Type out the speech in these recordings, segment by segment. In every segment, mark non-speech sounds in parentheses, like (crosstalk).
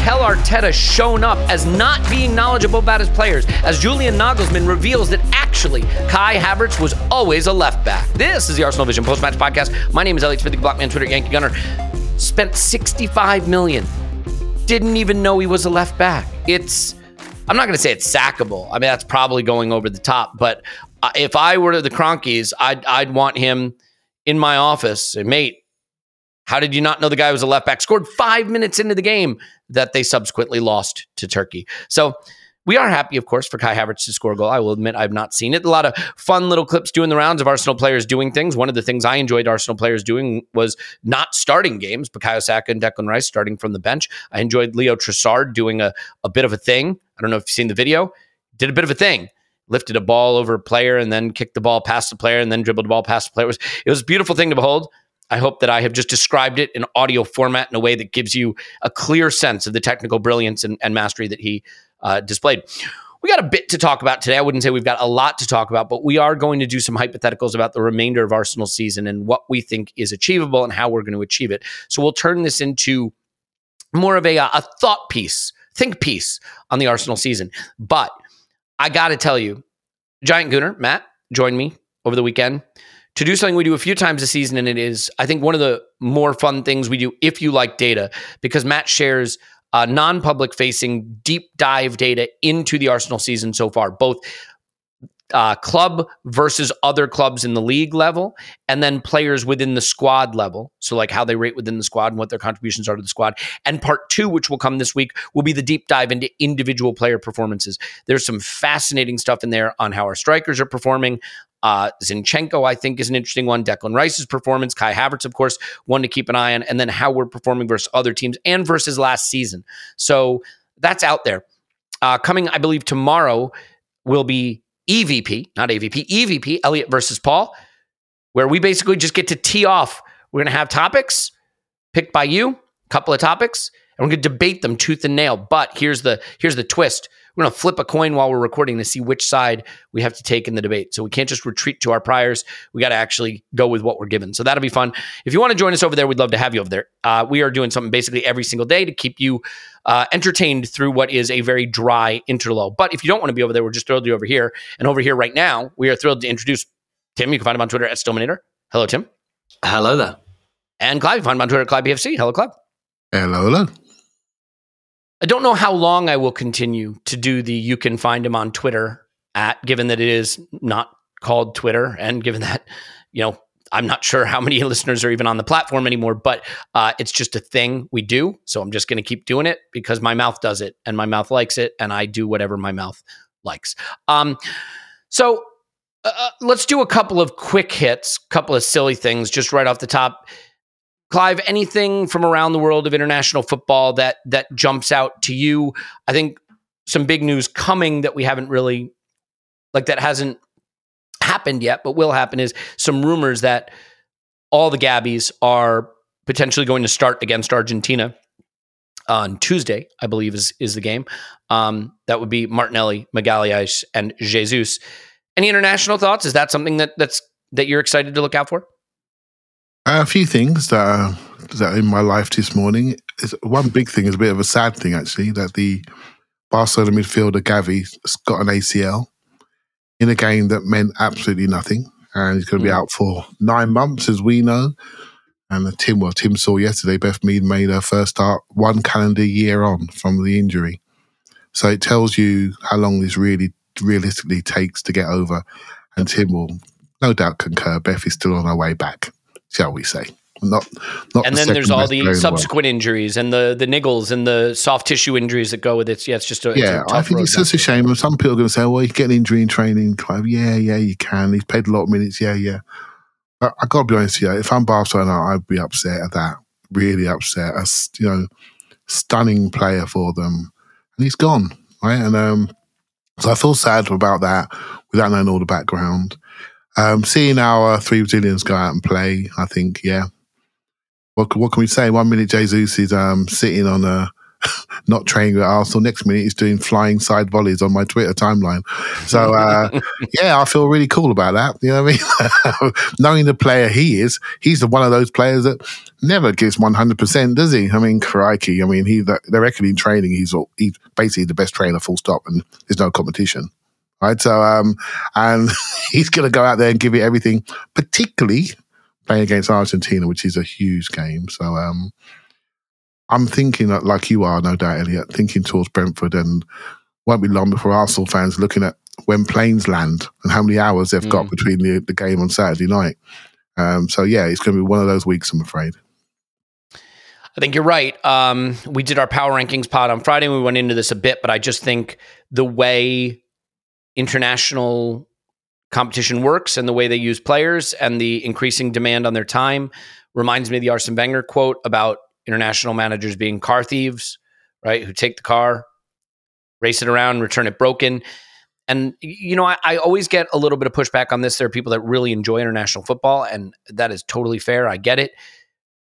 Mikel Arteta shown up as not being knowledgeable about his players, as Julian Nagelsmann reveals that actually Kai Havertz was always a left back. This is the Arsenal Vision post match podcast. My name is Elliot Smith, Blockman, Twitter, Yankee Gunner. Spent 65 million. Didn't even know he was a left back. It's, I'm not going to say it's sackable. I mean, that's probably going over the top. But uh, if I were the Kroenkes, I'd, I'd want him in my office. And mate, how did you not know the guy was a left back? Scored five minutes into the game that they subsequently lost to Turkey. So we are happy, of course, for Kai Havertz to score a goal. I will admit I've not seen it. A lot of fun little clips doing the rounds of Arsenal players doing things. One of the things I enjoyed Arsenal players doing was not starting games. Bukayo Saka and Declan Rice starting from the bench. I enjoyed Leo Trossard doing a, a bit of a thing. I don't know if you've seen the video. Did a bit of a thing lifted a ball over a player and then kicked the ball past the player and then dribbled the ball past the player. It was, it was a beautiful thing to behold. I hope that I have just described it in audio format in a way that gives you a clear sense of the technical brilliance and, and mastery that he uh, displayed. We got a bit to talk about today. I wouldn't say we've got a lot to talk about, but we are going to do some hypotheticals about the remainder of Arsenal season and what we think is achievable and how we're going to achieve it. So we'll turn this into more of a, uh, a thought piece, think piece on the Arsenal season. But I got to tell you, Giant Gunner, Matt, joined me over the weekend to do something we do a few times a season. And it is, I think, one of the more fun things we do if you like data, because Matt shares uh, non public facing deep dive data into the Arsenal season so far, both uh, club versus other clubs in the league level, and then players within the squad level. So, like how they rate within the squad and what their contributions are to the squad. And part two, which will come this week, will be the deep dive into individual player performances. There's some fascinating stuff in there on how our strikers are performing. Uh, Zinchenko, I think, is an interesting one. Declan Rice's performance, Kai Havertz, of course, one to keep an eye on, and then how we're performing versus other teams and versus last season. So that's out there. Uh, coming, I believe, tomorrow will be EVP, not AVP, EVP, Elliot versus Paul, where we basically just get to tee off. We're going to have topics picked by you, a couple of topics, and we're going to debate them tooth and nail. But here's the here's the twist. We're going to flip a coin while we're recording to see which side we have to take in the debate. So we can't just retreat to our priors. We got to actually go with what we're given. So that'll be fun. If you want to join us over there, we'd love to have you over there. Uh, we are doing something basically every single day to keep you uh, entertained through what is a very dry interlude. But if you don't want to be over there, we're just thrilled you're over here. And over here right now, we are thrilled to introduce Tim. You can find him on Twitter at Stillminator. Hello, Tim. Hello there. And Clive. You find him on Twitter at Clive BFC. Hello, Clive. Hello, hello. I don't know how long I will continue to do the you can find him on Twitter at, given that it is not called Twitter and given that, you know, I'm not sure how many (laughs) listeners are even on the platform anymore, but uh, it's just a thing we do. So I'm just going to keep doing it because my mouth does it and my mouth likes it and I do whatever my mouth likes. Um, so uh, uh let's do a couple of quick hits, couple of silly things just right off the top. Clive, anything from around the world of international football that that jumps out to you? I think some big news coming that we haven't really like that hasn't happened yet, but will happen is some rumors that all the Gabis are potentially going to start against Argentina on Tuesday, I believe is is the game. Um, that would be Martinelli, Magalhaes, and Jesus. Any international thoughts? Is that something that that's that you're excited to look out for? A few things that are, that are in my life this morning. Is one big thing is a bit of a sad thing actually that the Barcelona midfielder Gavi has got an ACL in a game that meant absolutely nothing, and he's going to be hmm. out for nine months, as we know. And Tim, well, Tim saw yesterday Beth Mead made her first start one calendar year on from the injury. So it tells you how long this really realistically takes to get over. And Tim will no doubt concur. Beth is still on her way back, shall we say. Not, not and the then there's all the in world. subsequent injuries and the the niggles and the soft tissue injuries that go with it. Yeah, it's just a Yeah, I think it's just a shame. Some people are going to say, well, you get an injury in training. Clive. Yeah, yeah, you can. He's played a lot of minutes. Yeah, yeah. But I got to be honest with you. If I'm Barcelona, I'd be upset at that. Really upset. A you know, stunning player for them, and he's gone. Right, and um, so I feel sad about that without knowing all the background. Um, seeing our three Brazilians go out and play, I think, yeah. What what can we say? One minute Jesus is um, sitting on a (laughs) not training with Arsenal. Next minute, he's doing flying side volleys on my Twitter timeline. So, uh, (laughs) yeah, I feel really cool about that. You know what I mean? (laughs) Knowing the player he is, he's the, one of those players that never gives 100%, does he? I mean, crikey. I mean, he, they reckon in training, he's, all- he's basically the best trainer, full stop, and there's no competition. Right. So, um, and (laughs) he's going to go out there and give it everything, particularly playing against Argentina, which is a huge game. So, um, I'm thinking that, like you are, no doubt, Elliot, thinking towards Brentford, and won't be long before Arsenal fans looking at when planes land and how many hours they've got between the, the game on Saturday night. Um, so yeah, it's going to be one of those weeks, I'm afraid. I think you're right. Um, we did our power rankings pod on Friday. We went into this a bit, but I just think the way international competition works and the way they use players and the increasing demand on their time reminds me of the Arsene Wenger quote about international managers being car thieves, right? Who take the car, race it around, return it broken. And you know, I, I always get a little bit of pushback on this. There are people that really enjoy international football, and that is totally fair. I get it.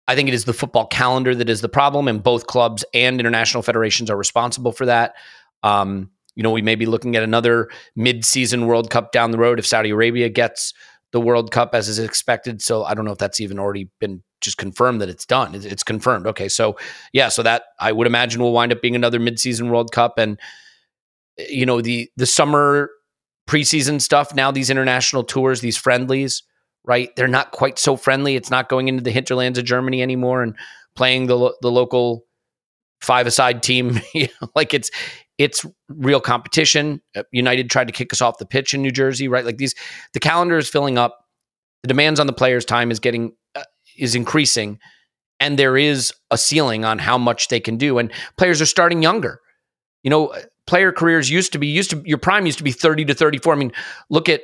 I think it is the football calendar that is the problem, and both clubs and international federations are responsible for that. Um, you know, we may be looking at another mid-season World Cup down the road if Saudi Arabia gets the World Cup as is expected. So I don't know if that's even already been just confirmed that it's done. It's, confirmed. Okay, so yeah, so that I would imagine will wind up being another mid-season World Cup, and you know the the summer preseason stuff. Now these international tours, these friendlies, right? They're not quite so friendly. It's not going into the hinterlands of Germany anymore and playing the the local five-a-side team. (laughs) like it's it's real competition. Uh, United tried to kick us off the pitch in New Jersey, right? Like these, the calendar is filling up. The demands on the players' time is getting uh, is increasing, and there is a ceiling on how much they can do. And players are starting younger. You know, player careers used to be used to your prime used to be thirty to thirty four. I mean, look at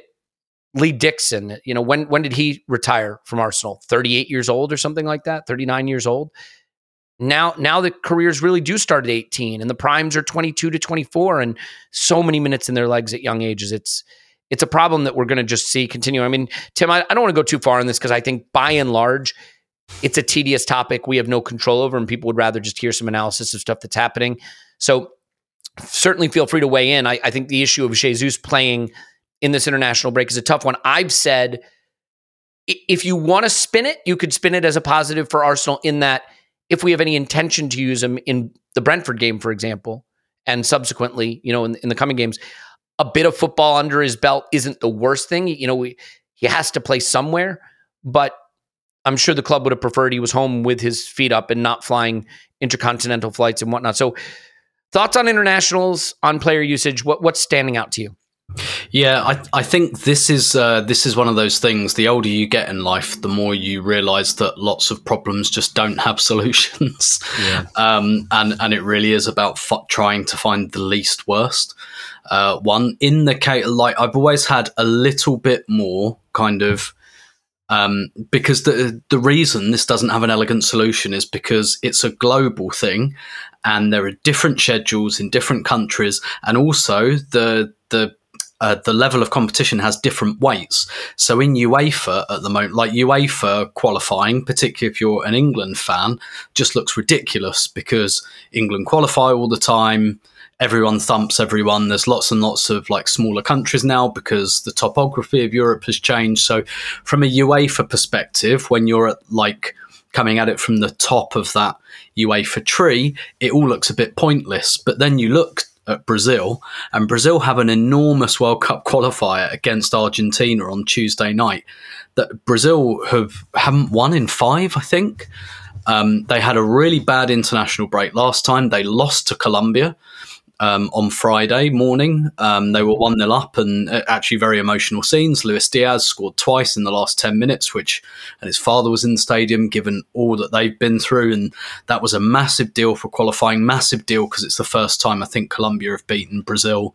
Lee Dixon. You know, when when did he retire from Arsenal? Thirty eight years old or something like that. Thirty nine years old now now the careers really do start at 18 and the primes are 22 to 24 and so many minutes in their legs at young ages. It's it's a problem that we're going to just see continue. I mean tim i, I don't want to go too far on this because i think by and large it's a tedious topic. We have no control over and people would rather just hear some analysis of stuff that's happening. So certainly feel free to weigh in. I, I think the issue of jesus playing in this international break is a tough one. I've said if you want to spin it you could spin it as a positive for arsenal in that if we have any intention to use him in the Brentford game, for example, and subsequently, you know, in, in the coming games, a bit of football under his belt isn't the worst thing. You know, we, he has to play somewhere, but I'm sure the club would have preferred he was home with his feet up and not flying intercontinental flights and whatnot. So, thoughts on internationals, on player usage? What, what's standing out to you? Yeah, I, I think this is uh, this is one of those things. The older you get in life, the more you realise that lots of problems just don't have (laughs) solutions. Yeah. Um, and and it really is about f- trying to find the least worst uh, one. In the case, like I've always had a little bit more kind of um, because the the reason this doesn't have an elegant solution is because it's a global thing, and there are different schedules in different countries, and also the the uh, the level of competition has different weights. So in UEFA at the moment, like UEFA qualifying, particularly if you're an England fan, just looks ridiculous because England qualify all the time. Everyone thumps everyone. There's lots and lots of like smaller countries now because the topography of Europe has changed. So, from a UEFA perspective, when you're at like coming at it from the top of that UEFA tree, it all looks a bit pointless. But then you look at Brazil, and Brazil have an enormous World Cup qualifier against Argentina on Tuesday night. That Brazil have haven't won in five, I think. Um, they had a really bad international break last time. They lost to Colombia um, on Friday morning. Um, they were 1 0 up and uh, actually very emotional scenes. Luis Diaz scored twice in the last 10 minutes, which, and his father was in the stadium given all that they've been through. And that was a massive deal for qualifying, massive deal because it's the first time I think Colombia have beaten Brazil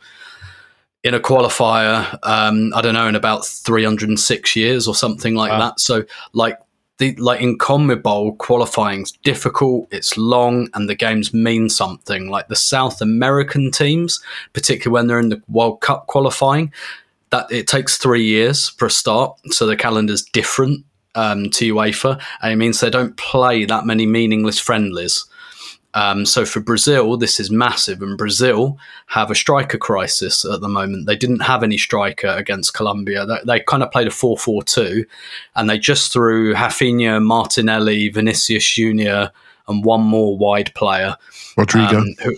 in a qualifier, um, I don't know, in about 306 years or something like wow. that. So, like, the like in CONMEBOL qualifying's difficult, it's long, and the games mean something. Like the South American teams, particularly when they're in the World Cup qualifying, that it takes three years for a start, so the calendar's different um, to UEFA, and it means they don't play that many meaningless friendlies. Um, so for Brazil, this is massive, and Brazil have a striker crisis at the moment. They didn't have any striker against Colombia. They, they kind of played a 4 4 2, and they just threw Raphinha, Martinelli, Vinicius Junior, and one more wide player. Rodrygo. Um, who,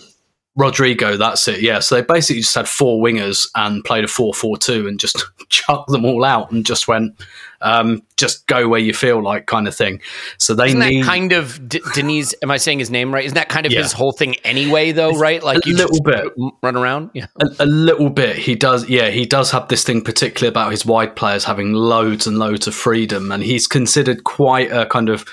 Rodrygo, that's it. Yeah. So they basically just had four wingers and played a 4 4 2 and just (laughs) chucked them all out and just went, um, just go where you feel like kind of thing. So they Isn't need. kind of D- Diniz, am I saying his name right? Isn't that kind of yeah. his whole thing anyway, though, right? Like a you little bit run around? Yeah. A, a, little bit. He does. Yeah. He does have this thing, particularly about his wide players having loads and loads of freedom. And he's considered quite a kind of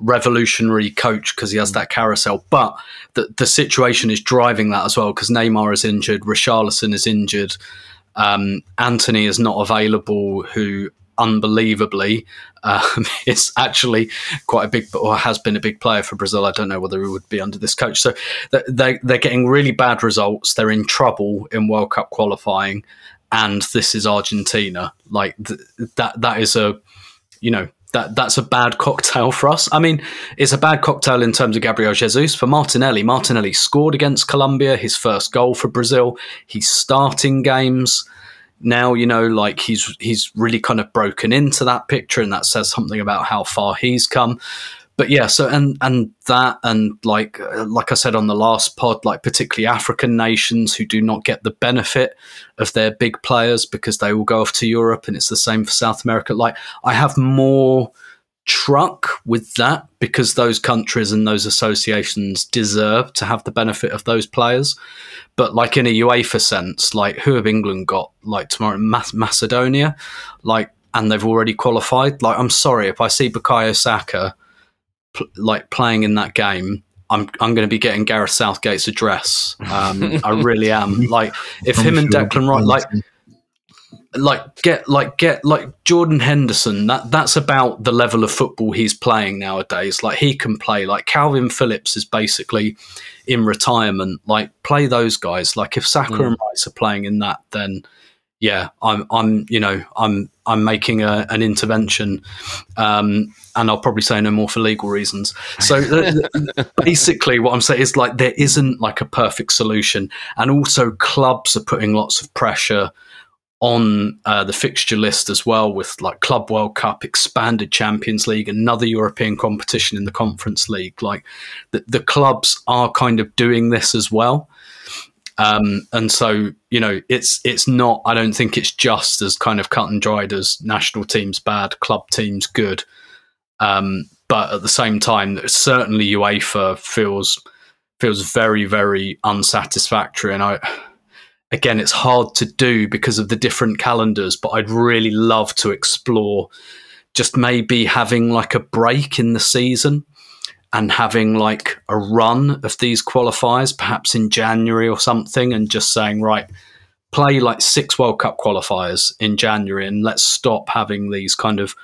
revolutionary coach because he has that carousel. But the, the situation is driving that as well because Neymar is injured, Richarlison is injured, um, Antony is not available, who unbelievably um, (laughs) is actually quite a big or has been a big player for Brazil. I don't know whether he would be under this coach. So they, they're getting really bad results. They're in trouble in World Cup qualifying. And this is Argentina. Like th- that, that is a, you know, that that's a bad cocktail for us. I mean, it's a bad cocktail in terms of Gabriel Jesus. For Martinelli, Martinelli scored against Colombia, his first goal for Brazil. He's starting games now. You know, like he's he's really kind of broken into that picture, and that says something about how far he's come but yeah, so and and that and like uh, like I said on the last pod, like particularly African nations who do not get the benefit of their big players because they will go off to Europe, and it's the same for South America. Like I have more truck with that because those countries and those associations deserve to have the benefit of those players. But like in a UEFA sense, like who have England got? Like tomorrow, Macedonia, like and they've already qualified. Like I'm sorry if I see Bukayo Saka pl- like playing in that game, I'm I'm going to be getting Gareth Southgate's address. Um, (laughs) I really am. Like if I'm him sure and Declan Rice, like like get like get like Jordan Henderson. That that's about the level of football he's playing nowadays. Like he can play. Like Kalvin Phillips is basically in retirement. Like play those guys. Like if Saka mm. and Rice are playing in that, then yeah, I'm, I'm, you know, I'm, I'm making a, an intervention, um, and I'll probably say no more for legal reasons. So (laughs) basically, what I'm saying is like there isn't like a perfect solution, and also clubs are putting lots of pressure on uh, the fixture list as well, with like Club World Cup, expanded Champions League, another European competition in the Conference League. Like the, the clubs are kind of doing this as well. Um, and so, you know, it's it's not. I don't think it's just as kind of cut and dried as national teams bad, club teams good. Um, but at the same time, certainly UEFA feels feels very very unsatisfactory. And I, again, it's hard to do because of the different calendars. But I'd really love to explore just maybe having like a break in the season and having like a run of these qualifiers, perhaps in January or something, and just saying, right, play like six World Cup qualifiers in January and let's stop having these kind of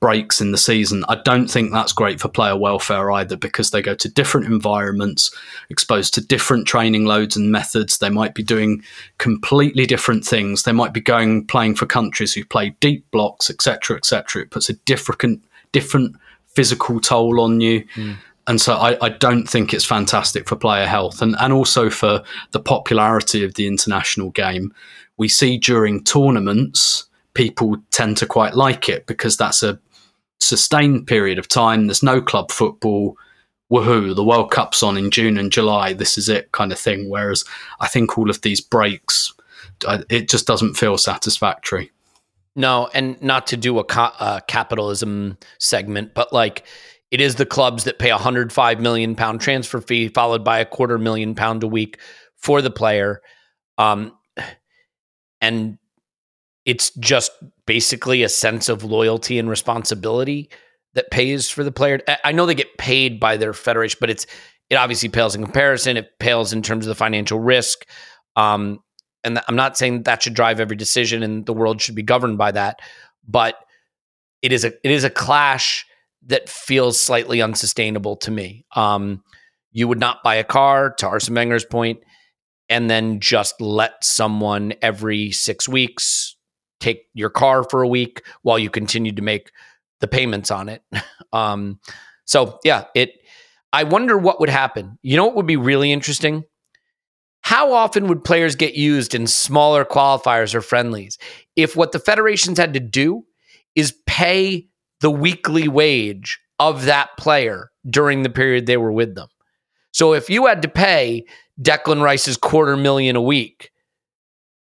breaks in the season. I don't think that's great for player welfare either because they go to different environments, exposed to different training loads and methods. They might be doing completely different things. They might be going playing for countries who play deep blocks, etc., etc. It puts a different different physical toll on you. Mm. And so I, I, don't think it's fantastic for player health and, and also for the popularity of the international game. We see during tournaments, people tend to quite like it because that's a sustained period of time. There's no club football. Woohoo, the World Cup's on in June and July. This is it kind of thing. Whereas I think all of these breaks, it just doesn't feel satisfactory. No, and not to do a uh, capitalism segment, but like it is the clubs that pay a hundred five million pound transfer fee, followed by a quarter million pound a week for the player, um, and it's just basically a sense of loyalty and responsibility that pays for the player. I know they get paid by their federation, but it's it obviously pales in comparison. It pales in terms of the financial risk. Um, and I'm not saying that should drive every decision and the world should be governed by that, but it is a it is a clash that feels slightly unsustainable to me. Um, you would not buy a car, to Arsene Wenger's point, and then just let someone every six weeks take your car for a week while you continue to make the payments on it. (laughs) um, so yeah, it. I wonder what would happen. You know what would be really interesting? How often would players get used in smaller qualifiers or friendlies if what the federations had to do is pay the weekly wage of that player during the period they were with them? So if you had to pay Declan Rice's quarter million a week,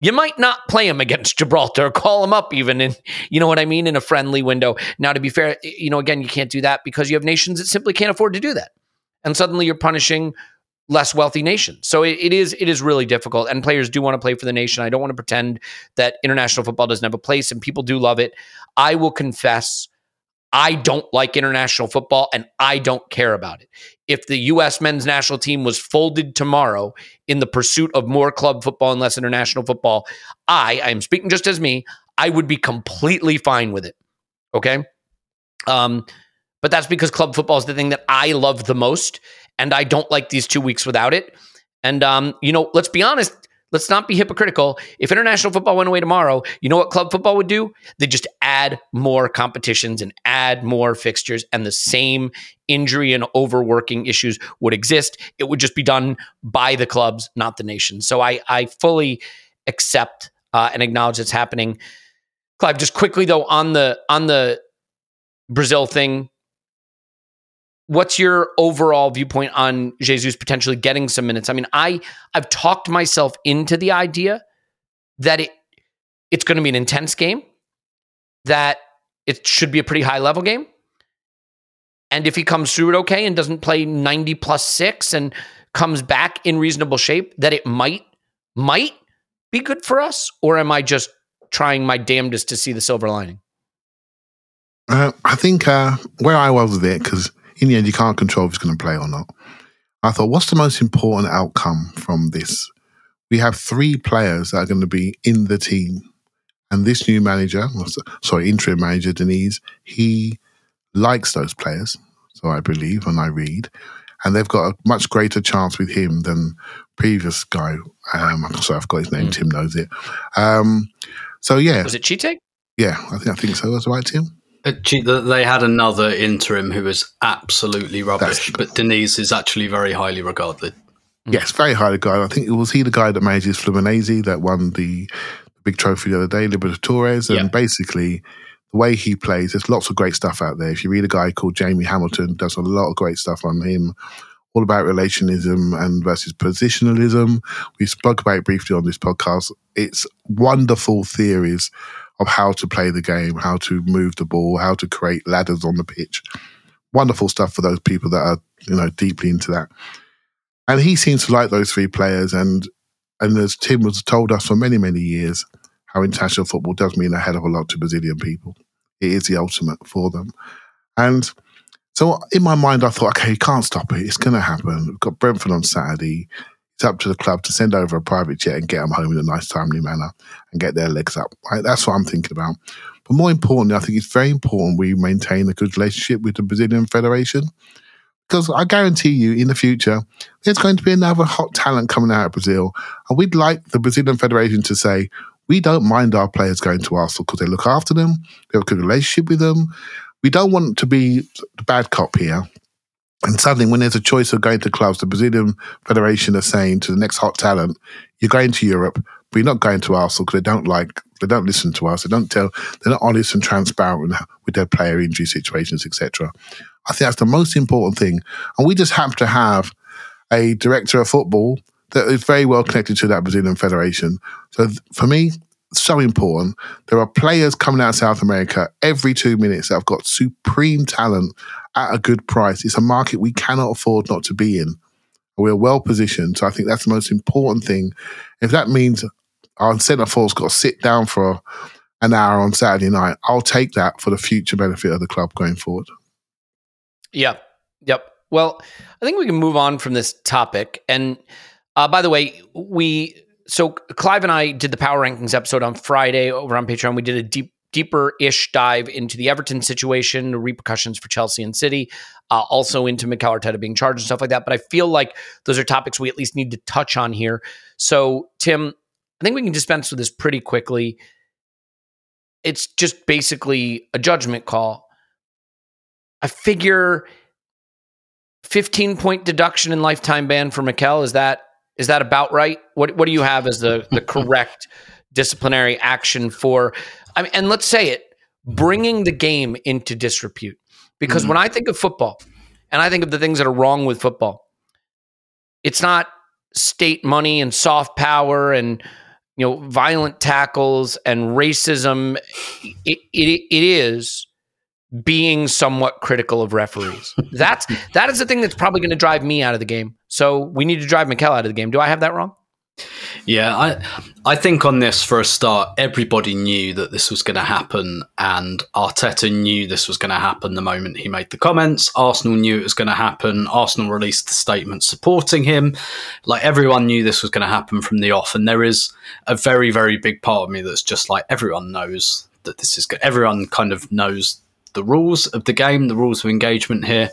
you might not play him against Gibraltar, or (laughs) call him up even in, you know what I mean, in a friendly window. Now, to be fair, you know, again, you can't do that because you have nations that simply can't afford to do that. And suddenly you're punishing less wealthy nations. So it, it is it is really difficult. And players do want to play for the nation. I don't want to pretend that international football doesn't have a place and people do love it. I will confess I don't like international football and I don't care about it. If the US men's national team was folded tomorrow in the pursuit of more club football and less international football, I, I am speaking just as me, I would be completely fine with it. Okay? Um but that's because club football is the thing that I love the most and I don't like these two weeks without it. And um, you know, let's be honest. Let's not be hypocritical. If international football went away tomorrow, you know what club football would do? They just add more competitions and add more fixtures, and the same injury and overworking issues would exist. It would just be done by the clubs, not the nation. So I, I fully accept uh, and acknowledge it's happening. Clive, just quickly though on the on the Brazil thing, what's your overall viewpoint on Jesus potentially getting some minutes? I mean, I I've talked myself into the idea that it it's going to be an intense game, that it should be a pretty high level game. And if he comes through it okay and doesn't play 90 plus 6 and comes back in reasonable shape, that it might might be good for us or am I just trying my damnedest to see the silver lining? Uh, I think uh, where I was it, because in the end, you can't control if he's going to play or not. I thought, what's the most important outcome from this? We have three players that are going to be in the team. And this new manager, sorry, interim manager, Diniz, he likes those players. So I believe and I read. And they've got a much greater chance with him than previous guy. Um, I'm sorry, I've got his name. Mm. Tim knows it. Um, so yeah. Was it Tite? Yeah, I think I think so. That's right, Tim. Uh, they had another interim who was absolutely rubbish, but Diniz is actually very highly regarded. Mm. Yes, very highly regarded. I think it was he the guy that manages Fluminense that won the big trophy the other day, Libertadores, and yeah. basically the way he plays, there's lots of great stuff out there. If you read a guy called Jamie Hamilton, does a lot of great stuff on him, all about relationism and versus positionalism. We spoke about it briefly on this podcast. It's wonderful theories of how to play the game, how to move the ball, how to create ladders on the pitch. Wonderful stuff for those people that are, you know, deeply into that. And he seems to like those three players. And and as Tim has told us for many, many years, how international football does mean a hell of a lot to Brazilian people. It is the ultimate for them. And so in my mind, I thought, okay, you can't stop it. It's going to happen. We've got Brentford on Saturday. It's up to the club to send over a private jet and get them home in a nice, timely manner and get their legs up. Right? That's what I'm thinking about. But more importantly, I think it's very important we maintain a good relationship with the Brazilian Federation. Because I guarantee you, in the future, there's going to be another hot talent coming out of Brazil. And we'd like the Brazilian Federation to say, we don't mind our players going to Arsenal because they look after them, they have a good relationship with them. We don't want to be the bad cop here. And suddenly, when there's a choice of going to clubs, the Brazilian Federation are saying to the next hot talent, you're going to Europe, but you're not going to Arsenal because they don't like, they don't listen to us, they don't tell, they're not honest and transparent with their player injury situations, etc. I think that's the most important thing. And we just happen to have a director of football that is very well connected to that Brazilian Federation. So for me, so important. There are players coming out of South America every two minutes that have got supreme talent at a good price. It's a market we cannot afford not to be in. We're well positioned. So I think that's the most important thing. If that means our centre forward's got to sit down for an hour on Saturday night, I'll take that for the future benefit of the club going forward. Yep. Yep. Well, I think we can move on from this topic. And uh, by the way, we so Clive and I did the power rankings episode on Friday over on Patreon. We did a deep, deeper ish dive into the Everton situation, the repercussions for Chelsea and City, uh, also into Mikel Arteta being charged and stuff like that. But I feel like those are topics we at least need to touch on here. So, Tim, I think we can dispense with this pretty quickly. It's just basically a judgment call. I figure 15 point deduction and lifetime ban for Mikel. Is that is that about right? What what do you have as the the (laughs) correct disciplinary action for? I mean, and let's say it, bringing the game into disrepute. Because mm-hmm. when I think of football, and I think of the things that are wrong with football, it's not state money and soft power and you know violent tackles and racism. It, it, it is being somewhat critical of referees. That's that is the thing that's probably going to drive me out of the game. So we need to drive Mikel out of the game. Do I have that wrong? Yeah, I I think on this for a start, everybody knew that this was going to happen, and Arteta knew this was going to happen the moment he made the comments. Arsenal knew it was going to happen. Arsenal released the statement supporting him. Like everyone knew this was going to happen from the off, and there is a very very big part of me that's just like everyone knows that this is good. Everyone kind of knows the rules of the game, the rules of engagement here.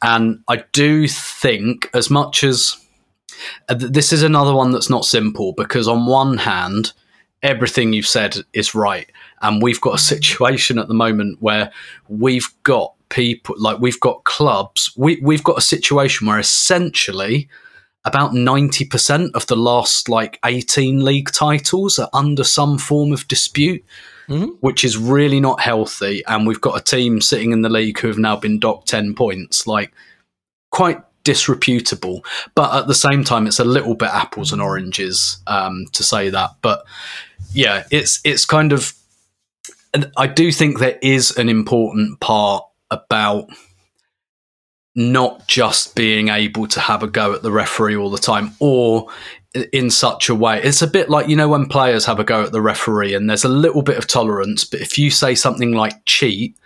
And I do think, as much as this is another one that's not simple, because on one hand, everything you've said is right. And we've got a situation at the moment where we've got people, like we've got clubs, we, we've got a situation where essentially about 90% of the last like 18 league titles are under some form of dispute mm-hmm. which is really not healthy. And we've got a team sitting in the league who have now been docked 10 points. Like, quite disreputable. But at the same time, it's a little bit apples and oranges um, to say that. But yeah, it's it's kind of. I do think there is an important part about not just being able to have a go at the referee all the time, or in such a way. It's a bit like, you know, when players have a go at the referee and there's a little bit of tolerance, but if you say something like cheat,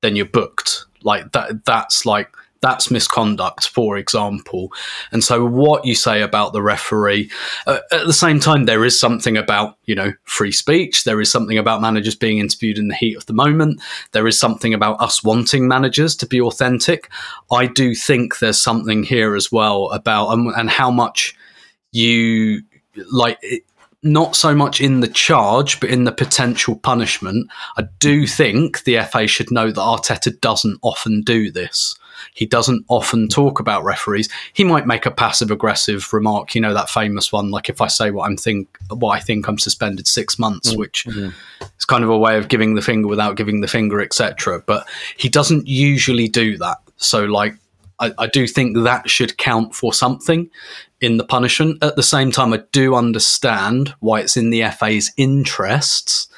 then you're booked. Like that, that's like, that's misconduct, for example. And so, what you say about the referee, uh, at the same time, there is something about, you know, free speech. There is something about managers being interviewed in the heat of the moment. There is something about us wanting managers to be authentic. I do think there's something here as well about, um, and how much you like not so much in the charge, but in the potential punishment. I do think the FA should know that Arteta doesn't often do this. He doesn't often talk about referees. He might make a passive aggressive remark, you know, that famous one, like if I say what I'm think what I think I'm suspended six months, mm-hmm. which is kind of a way of giving the finger without giving the finger, etc. But he doesn't usually do that. So like I, I do think that should count for something in the punishment. At the same time, I do understand why it's in the FA's interests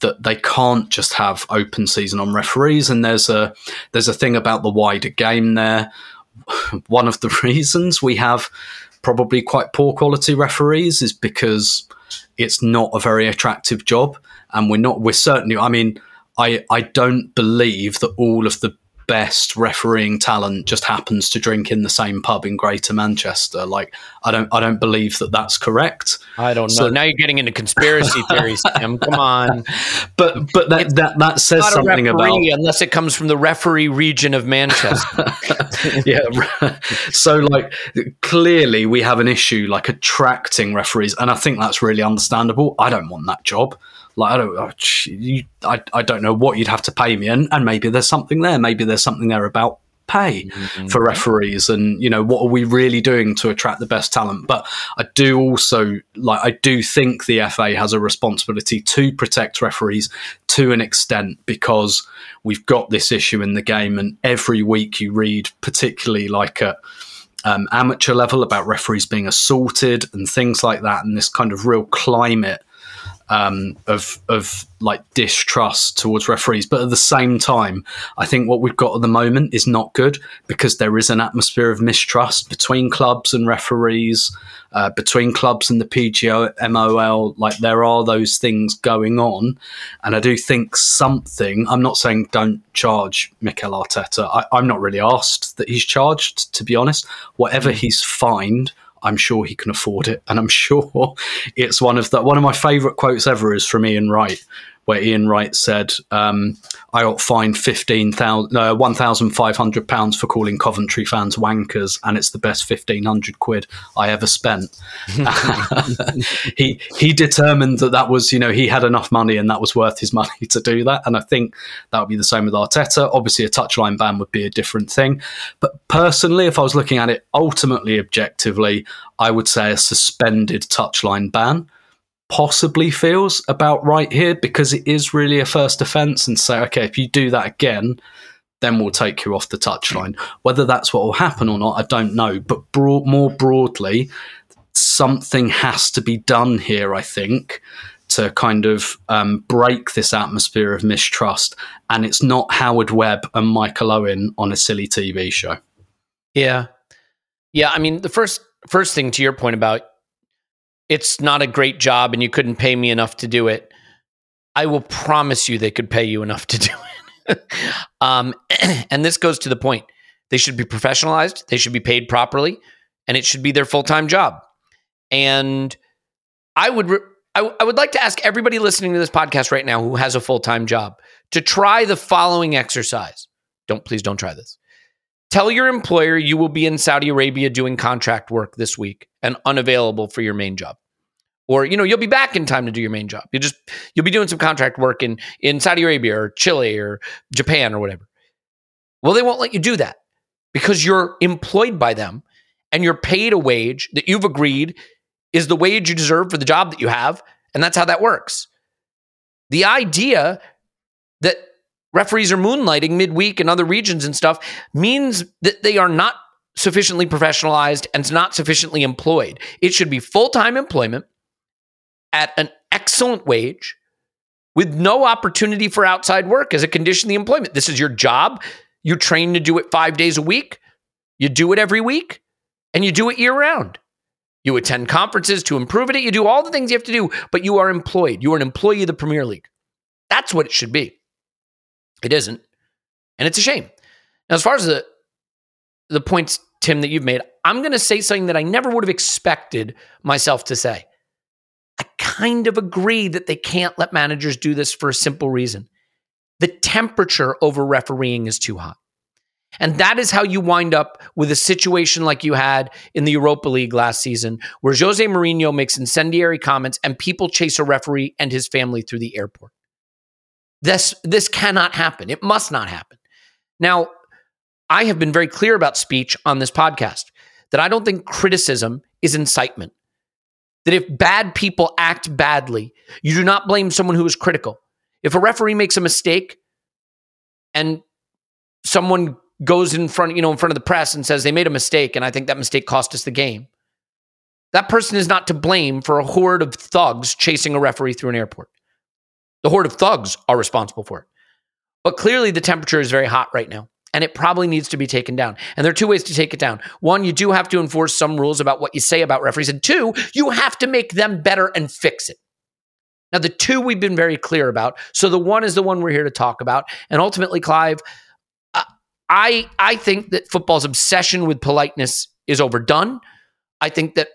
that they can't just have open season on referees. And there's a there's a thing about the wider game there. (laughs) One of the (laughs) reasons we have probably quite poor quality referees is because it's not a very attractive job, and we're not. We're certainly. I mean, I I don't believe that all of the best refereeing talent just happens to drink in the same pub in Greater Manchester. Like, I don't, I don't believe that that's correct. I don't know. So- now you're getting into conspiracy (laughs) theories, Tim. Come on. But, but that that, that says something about unless it comes from the referee region of Manchester. (laughs) yeah. (laughs) So, like, clearly we have an issue like attracting referees, and I think that's really understandable. I don't want that job. Like, I don't, oh, you, I, I don't know what you'd have to pay me, and, and maybe there's something there. Maybe there's something there about pay for referees, and you know, what are we really doing to attract the best talent? But I do also like, I do think the FA has a responsibility to protect referees to an extent because we've got this issue in the game, and every week you read, particularly like at um, amateur level, about referees being assaulted and things like that, and this kind of real climate um, of of like distrust towards referees. But at the same time, I think what we've got at the moment is not good because there is an atmosphere of mistrust between clubs and referees, uh, between clubs and the PGO, MOL. Like there are those things going on, and I do think something. I'm not saying don't charge Mikel Arteta. I, I'm not really asked that he's charged. To be honest, whatever he's fined. I'm sure he can afford it, and I'm (laughs) sure it's one of the one of my favourite quotes ever is from Ian Wright, where Ian Wright said, um, "I got fined uh, one thousand five hundred pounds for calling Coventry fans wankers, and it's the best fifteen hundred quid I ever spent." (laughs) (laughs) he he determined that that was you know he had enough money and that was worth his money to do that, and I think that would be the same with Arteta. Obviously, a touchline ban would be a different thing, but personally, if I was looking at it ultimately objectively, I would say a suspended touchline ban possibly feels about right here because it is really a first offence and say, okay, if you do that again, then we'll take you off the touchline. Whether that's what will happen or not, I don't know. But more broadly, something has to be done here, I think, to kind of um, break this atmosphere of mistrust. And it's not Howard Webb and Michael Owen on a silly TV show. Yeah. Yeah, I mean, the first first thing to your point about it's not a great job and you couldn't pay me enough to do it. I will promise you they could pay you enough to do it. (laughs) um, (clears throat) and this goes to the point. They should be professionalized, they should be paid properly, and it should be their full-time job. And I would re- I, w- I would like to ask everybody listening to this podcast right now who has a full-time job to try the following exercise. Don't please don't try this. Tell your employer you will be in Saudi Arabia doing contract work this week and unavailable for your main job. Or, you know, you'll be back in time to do your main job. You just you'll be doing some contract work in in Saudi Arabia or Chile or Japan or whatever. Well, they won't let you do that because you're employed by them and you're paid a wage that you've agreed is the wage you deserve for the job that you have, and that's how that works. The idea that referees are moonlighting midweek in other regions and stuff means that they are not sufficiently professionalized and not sufficiently employed. It should be full time employment at an excellent wage with no opportunity for outside work as a condition of the employment. This is your job. You're trained to do it five days a week. You do it every week and you do it year round. You attend conferences to improve it. You do all the things you have to do, but you are employed. You are an employee of the Premier League. That's what it should be. It isn't. And it's a shame. Now, as far as the the points, Tim, that you've made, I'm going to say something that I never would have expected myself to say. I kind of agree that they can't let managers do this for a simple reason. The temperature over refereeing is too hot. And that is how you wind up with a situation like you had in the Europa League last season, where Jose Mourinho makes incendiary comments and people chase a referee and his family through the airport. This, this cannot happen. It must not happen. Now, I have been very clear about speech on this podcast that I don't think criticism is incitement. That if bad people act badly, you do not blame someone who is critical. If a referee makes a mistake and someone goes in front, you know, in front of the press and says they made a mistake and I think that mistake cost us the game, that person is not to blame for a horde of thugs chasing a referee through an airport. The horde of thugs are responsible for it. But clearly the temperature is very hot right now and it probably needs to be taken down. And there are two ways to take it down. One, you do have to enforce some rules about what you say about referees. And two, you have to make them better and fix it. Now, the two we've been very clear about. So the one is the one we're here to talk about. And ultimately, Clive, uh, I I think that football's obsession with politeness is overdone. I think that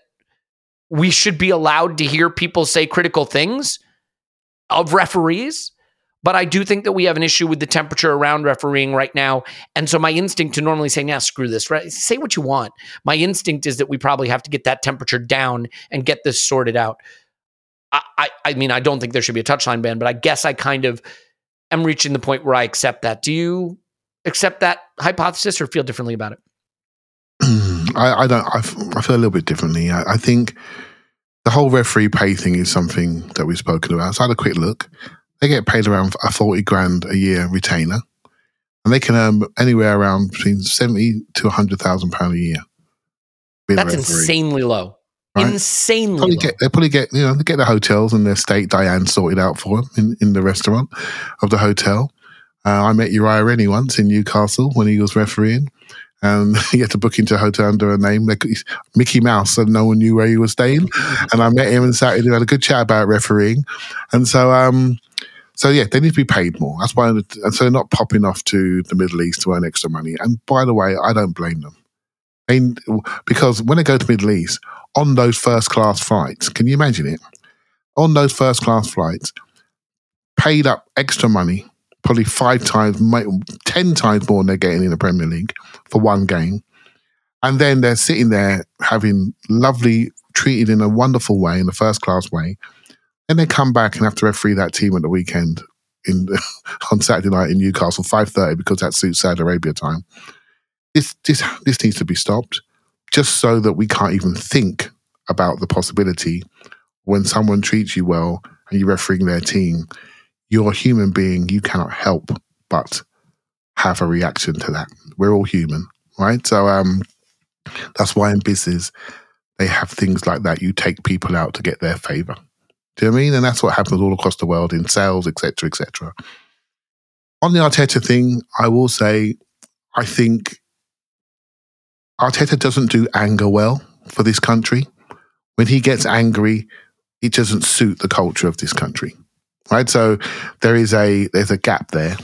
we should be allowed to hear people say critical things of referees. But I do think that we have an issue with the temperature around refereeing right now. And so my instinct to normally say, now screw this, right? Say what you want. My instinct is that we probably have to get that temperature down and get this sorted out. I, I, I mean, I don't think there should be a touchline ban, but I guess I kind of am reaching the point where I accept that. Do you accept that hypothesis or feel differently about it? (clears throat) I, I don't. I feel a little bit differently. I, I think the whole referee pay thing is something that we've spoken about. So I had a quick look. They get paid around a forty grand a year retainer, and they can earn anywhere around between seventy to hundred thousand pound a year. That's insanely low. Right. Insanely Probably low. get, they probably get you know they get the hotels and their state Diane sorted out for them in, in the restaurant of the hotel. Uh, I met Uriah Rennie once in Newcastle when he was refereeing, and (laughs) he had to book into a hotel under a name like Mickey Mouse, and no one knew where he was staying. and I met him and sat and had a good chat about refereeing, and so um, so yeah, they need to be paid more. That's why, and so they're not popping off to the Middle East to earn extra money. And by the way, I don't blame them. Because when they go to Middle East on those first class flights, can you imagine it? On those first class flights, paid up extra money, probably five times, ten times more than they're getting in the Premier League for one game, and then they're sitting there having lovely treated in a wonderful way, in a first class way. Then they come back and have to referee that team at the weekend in (laughs) on Saturday night in Newcastle, five thirty, because that suits Saudi Arabia time. This this this needs to be stopped, just so that we can't even think about the possibility when someone treats you well and you're refereeing their team, you're a human being. You cannot help but have a reaction to that. We're all human, right? So um, that's why in business they have things like that. You take people out to get their favor. Do you know I mean? And that's what happens all across the world in sales, etc., etc. On the Arteta thing, I will say, I think Arteta doesn't do anger well for this country. When he gets angry, it doesn't suit the culture of this country, right? So there is a there's a gap there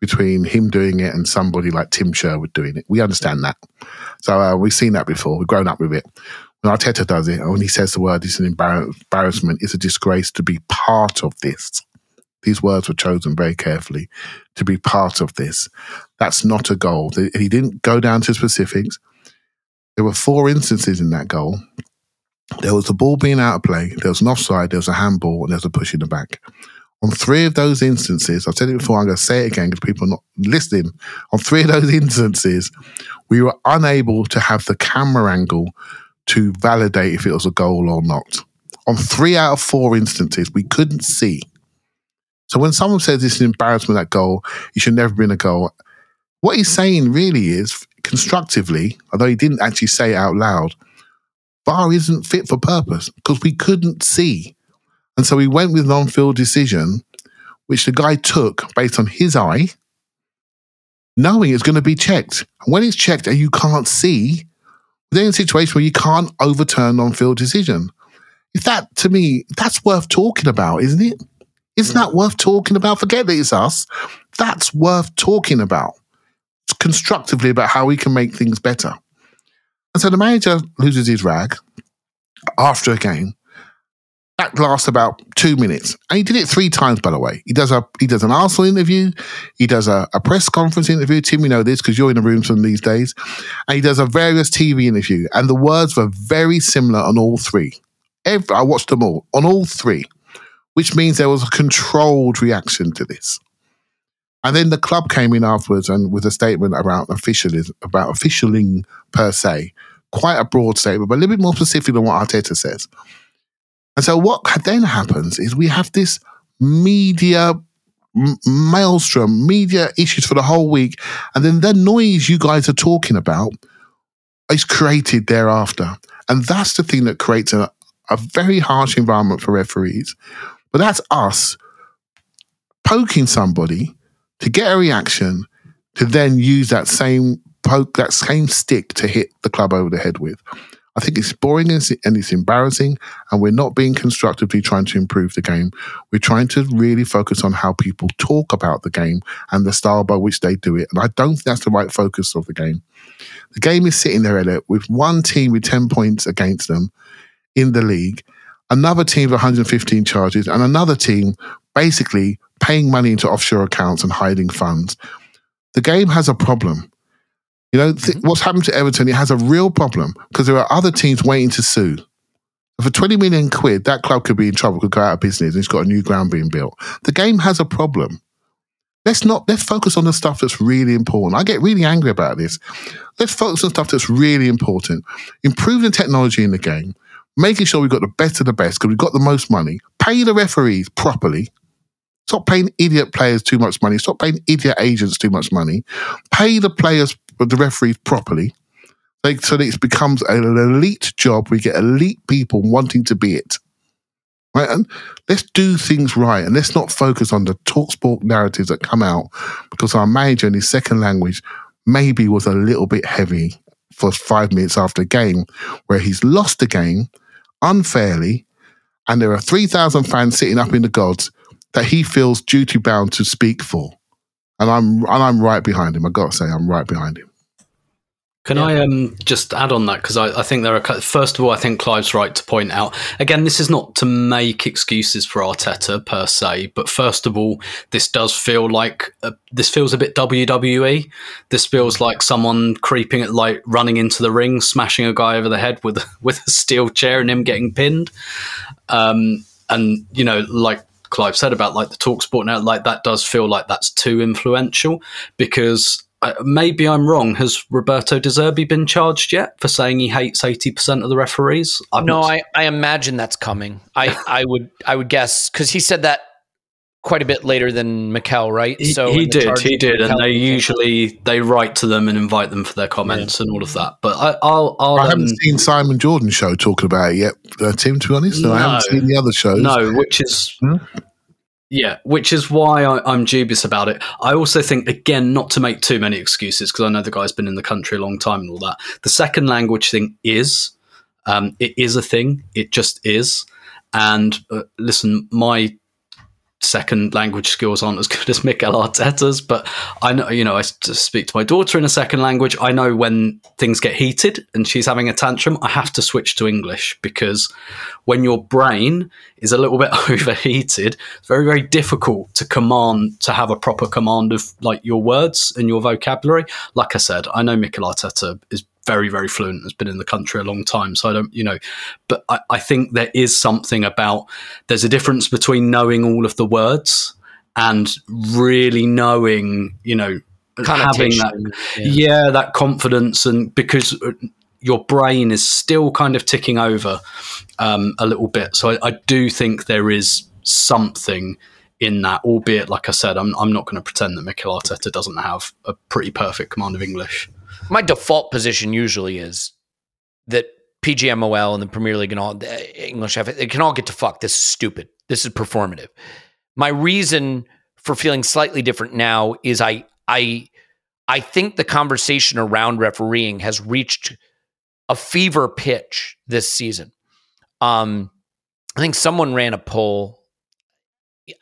between him doing it and somebody like Tim Sherwood doing it. We understand that. So uh, we've seen that before. We've grown up with it. When Arteta does it, and when he says the word, it's an embarrassment. It's a disgrace to be part of this. These words were chosen very carefully to be part of this. That's not a goal. He didn't go down to specifics. There were four instances in that goal. There was the ball being out of play, there was an offside, there was a handball, and there was a push in the back. On three of those instances, I've said it before, I'm going to say it again because people are not listening. On three of those (laughs) instances, we were unable to have the camera angle to validate if it was a goal or not. On three out of four instances, we couldn't see. So when someone says it's an embarrassment, that goal, it should never been a goal. What he's saying really is constructively, although he didn't actually say it out loud, VAR isn't fit for purpose because we couldn't see. And so we went with an on field decision, which the guy took based on his eye, knowing it's going to be checked. And when it's checked and you can't see, they're in a situation where you can't overturn non field decision. If that, to me, that's worth talking about, isn't it? Isn't mm. that worth talking about? Forget that it's us. That's worth talking about. Constructively about how we can make things better. And so the manager loses his rag after a game. That lasts about two minutes. And he did it three times, by the way. He does a he does an Arsenal interview, he does a, a press conference interview. Tim, you know this because you're in the rooms from these days. And he does a various TV interview. And the words were very similar on all three. Every, I watched them all, on all three, which means there was a controlled reaction to this. And then the club came in afterwards and with a statement about officialism, about officialing per se, quite a broad statement, but a little bit more specific than what Arteta says. And so what then happens is we have this media maelstrom, media issues for the whole week, and then the noise you guys are talking about is created thereafter. And that's the thing that creates a, a very harsh environment for referees. But that's us poking somebody to get a reaction to then use that same poke, that same stick to hit the club over the head with. I think it's boring and it's- embarrassing, and we're not being constructively trying to improve the game. We're trying to really focus on how people talk about the game and the style by which they do it. And I don't think that's the right focus of the game. The game is sitting there, Elliot, with one team with 10 points against them in the league, another team with 115 charges, and another team basically paying money into offshore accounts and hiding funds. The game has a problem. You know, th- mm-hmm. what's happened to Everton, it has a real problem because there are other teams waiting to sue. For 20 million quid, that club could be in trouble, could go out of business, and it's got a new ground being built. The game has a problem. Let's not let's focus on the stuff that's really important. I get really angry about this. Let's focus on stuff that's really important. Improving the technology in the game, making sure we've got the best of the best because we've got the most money. Pay the referees properly. Stop paying idiot players too much money. Stop paying idiot agents too much money. Pay the players, the referees properly, like, so that it becomes an elite job. We get elite people wanting to be it. Right, and let's do things right, and let's not focus on the talksport narratives that come out because our manager in his second language maybe was a little bit heavy for five minutes after a game where he's lost the game unfairly, and there are three thousand fans sitting up in the gods that he feels duty bound to speak for, and I'm and I'm right behind him. I got to say, I'm right behind him. Can I um, just add on that? Because I, I think there are first of all I think Clive's right to point out again this is not to make excuses for Arteta per se but first of all this does feel like uh, this feels a bit WWE this feels like someone creeping at like running into the ring smashing a guy over the head with (laughs) with a steel chair and him getting pinned. Um, and you know like Clive said about like the talk sport now like that does feel like that's too influential because maybe I'm wrong. Has Roberto De Zerbi been charged yet for saying he hates eighty percent of the referees? I've No, I, I imagine that's coming. I, I would I would guess because he said that quite a bit later than Mikel, right? He, So he in did, he did, and they came out. usually they write to them and invite them for their comments and all of that. But I, I'll, I'll I haven't um, seen Simon Jordan's show talking about it yet, uh, Tim. To be honest, and I haven't seen the other shows. No, which is Hmm? Yeah, which is why I, I'm dubious about it. I also think again not to make too many excuses because I know the guy's been in the country a long time and all that. The second language thing is um, it is a thing. It just is. And uh, listen, my second language skills aren't as (laughs) good as Mikel Arteta's, but I know, you know, I speak to my daughter in a second language. I know when things get heated and she's having a tantrum, I have to switch to English because when your brain is a little bit (laughs) overheated, it's very, very difficult to command, to have a proper command of like your words and your vocabulary. Like I said, I know Mikel Arteta is very, very fluent, has been in the country a long time. So I don't, you know, but I, I think there is something about, there's a difference between knowing all of the words and really knowing, you know, having that Connotation, yeah. that confidence and because uh, your brain is still kind of ticking over um, a little bit so I, I do think there is something in that albeit like i said i'm, I'm not going to pretend that Mikel arteta doesn't have a pretty perfect command of english my default position usually is that PGMOL and the Premier League and all the English F it can all get to fuck. This is stupid. This is performative. My reason for feeling slightly different now is I I I think the conversation around refereeing has reached a fever pitch this season. Um, I think someone ran a poll.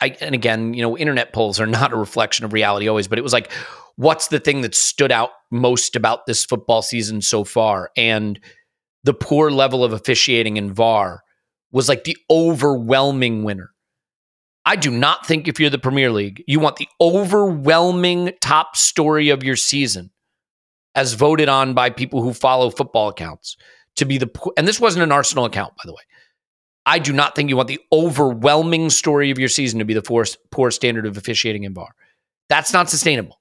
I, and again, you know, internet polls are not a reflection of reality always, but it was like, what's the thing that stood out most about this football season so far? And the poor level of officiating in VAR was like the overwhelming winner. I do not think if you're the Premier League, you want the overwhelming top story of your season as voted on by people who follow football accounts to be the and this wasn't an Arsenal account by the way. I do not think you want the overwhelming story of your season to be the poor, poor standard of officiating in VAR. That's not sustainable.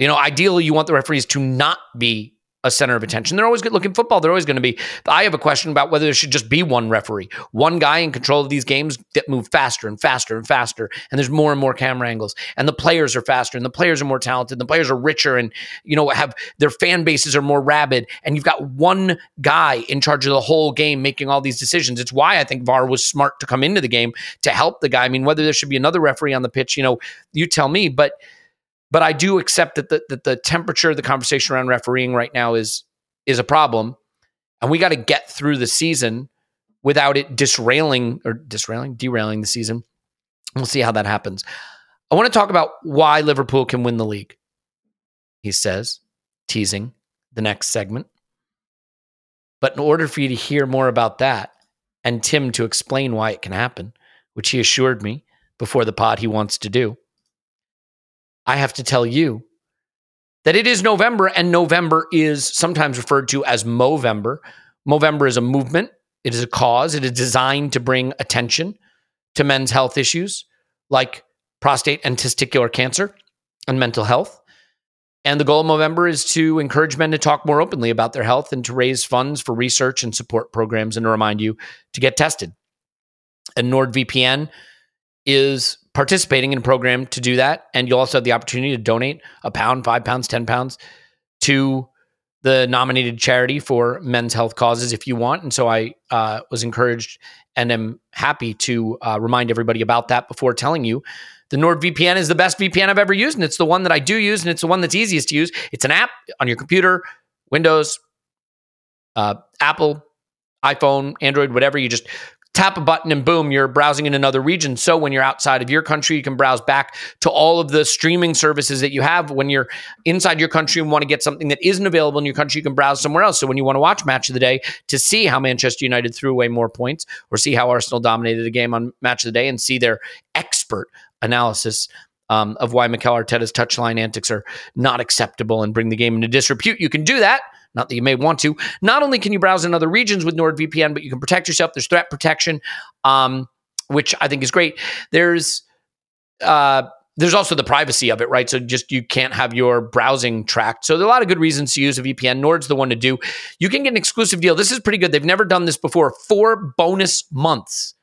You know, ideally, you want the referees to not be a center of attention. They're always good looking football. They're always going to be. I have a question about whether there should just be one referee, one guy in control of these games that move faster and faster and faster. And there's more and more camera angles, and the players are faster, and the players are more talented, and the players are richer, and you know have their fan bases are more rabid. And you've got one guy in charge of the whole game making all these decisions. It's why I think VAR was smart to come into the game to help the guy. I mean, whether there should be another referee on the pitch, you know, you tell me, but but I do accept that the, that the temperature of the conversation around refereeing right now is is a problem. And we got to get through the season without it disrailing or disrailing, derailing the season. We'll see how that happens. I want to talk about why Liverpool can win the league. He says, teasing the next segment. But in order for you to hear more about that and Tim to explain why it can happen, which he assured me before the pod he wants to do, I have to tell you that it is November and November is sometimes referred to as Movember. Movember is a movement, it is a cause, it is designed to bring attention to men's health issues like prostate and testicular cancer and mental health. And the goal of Movember is to encourage men to talk more openly about their health and to raise funds for research and support programs and to remind you to get tested. And NordVPN is participating in a program to do that. And you'll also have the opportunity to donate a pound, five pounds, 10 pounds to the nominated charity for men's health causes if you want. And so I uh, was encouraged and am happy to uh, remind everybody about that before telling you the NordVPN is the best VPN I've ever used. And it's the one that I do use, and it's the one that's easiest to use. It's an app on your computer, Windows, uh, Apple, iPhone, Android, whatever. You just tap a button and boom, you're browsing in another region. So when you're outside of your country, you can browse back to all of the streaming services that you have. When you're inside your country and want to get something that isn't available in your country, you can browse somewhere else. So when you want to watch Match of the Day to see how Manchester United threw away more points or see how Arsenal dominated a game on Match of the Day and see their expert analysis um, of why Mikel Arteta's touchline antics are not acceptable and bring the game into disrepute, you can do that not that you may want to. Not only can you browse in other regions with NordVPN, but you can protect yourself. There's threat protection, um, which I think is great. There's uh, there's also the privacy of it, right? So just you can't have your browsing tracked. So there are a lot of good reasons to use a VPN. Nord's the one to do. You can get an exclusive deal. This is pretty good. They've never done this before. Four bonus months.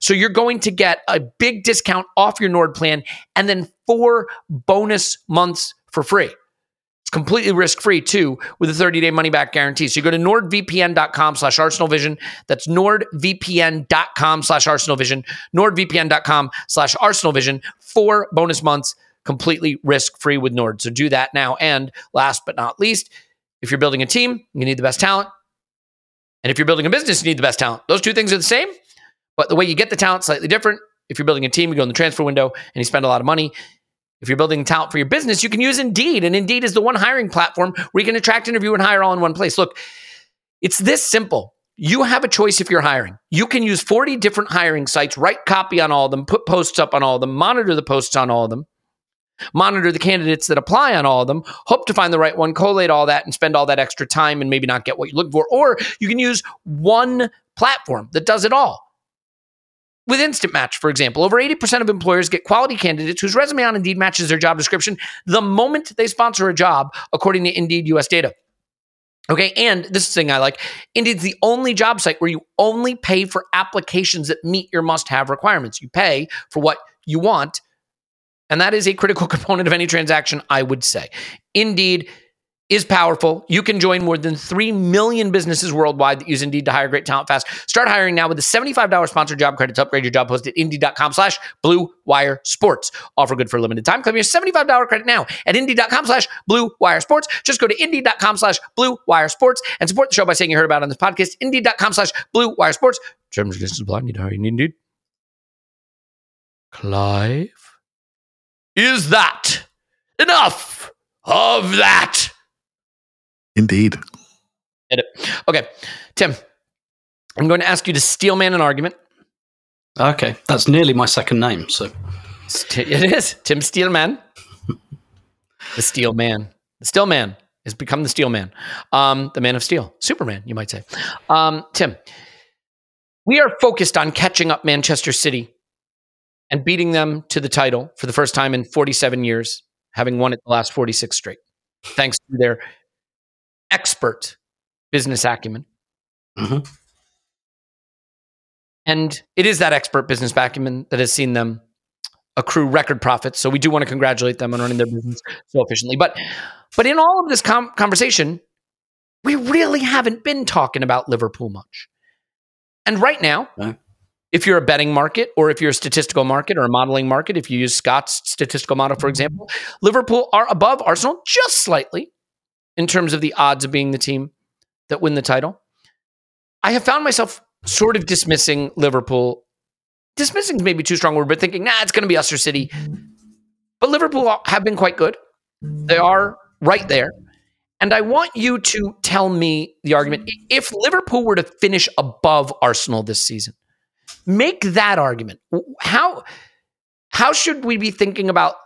So you're going to get a big discount off your Nord plan and then four bonus months for free. It's completely risk-free too with a 30-day money-back guarantee. So you go to nordvpn.com slash arsenalvision. That's nordvpn.com slash arsenalvision. nordvpn.com slash arsenalvision. Four bonus months completely risk-free with Nord. So do that now. And last but not least, if you're building a team, you need the best talent. And if you're building a business, you need the best talent. Those two things are the same, but the way you get the talent slightly different. If you're building a team, you go in the transfer window and you spend a lot of money. If you're building talent for your business, you can use Indeed. And Indeed is the one hiring platform where you can attract, interview, and hire all in one place. Look, it's this simple. You have a choice if you're hiring. You can use 40 different hiring sites, write copy on all of them, put posts up on all of them, monitor the posts on all of them, monitor the candidates that apply on all of them, hope to find the right one, collate all that, and spend all that extra time and maybe not get what you're looking for. Or you can use one platform that does it all with Instant Match, for example, over 80% of employers get quality candidates whose resume on Indeed matches their job description the moment they sponsor a job, according to Indeed US data. Okay, and this is the thing I like Indeed's the only job site where you only pay for applications that meet your must have requirements. You pay for what you want, and that is a critical (laughs) component of any transaction, I would say. Indeed is powerful. You can join more than 3 million businesses worldwide that use Indeed to hire great talent fast. Start hiring now with a $75 sponsored job credit to upgrade your job post at Indeed.com slash Blue Wire Sports. Offer good for a limited time. Claim your $75 credit now at Indeed.com slash Blue Wire Sports. Just go to Indeed.com slash Blue Wire Sports and support the show by saying you heard about it on this podcast. Indeed.com slash Blue Wire Sports. Terms and conditions apply. Need to hire you need Indeed. Clive? Is that enough of that? Indeed. Hit it. Okay, Tim, I'm going to ask you to steel man an argument. Okay, that's nearly my second name. So It is Tim Steelman, the Steel Man. The Steel Man has become the Steel Man, um, the Man of Steel, Superman, you might say. Um, Tim, we are focused on catching up Manchester City and beating them to the title for the first time in 47 years, having won it the last 46 straight, thanks to their expert business acumen. Mhm. And it is that expert business acumen that has seen them accrue record profits. So we do want to congratulate them on running their business so efficiently. But but in all of this com- conversation, we really haven't been talking about Liverpool much. And right now, No. if you're a betting market or if you're a statistical market or a modeling market, if you use Scott's statistical model, for example, Liverpool are above Arsenal just slightly in terms of the odds of being the team that win the title. I have found myself sort of dismissing Liverpool. Dismissing is maybe too strong word, but thinking, nah, it's going to be us or City. But Liverpool have been quite good. They are right there. And I want you to tell me the argument. If Liverpool were to finish above Arsenal this season, make that argument. How how should we be thinking about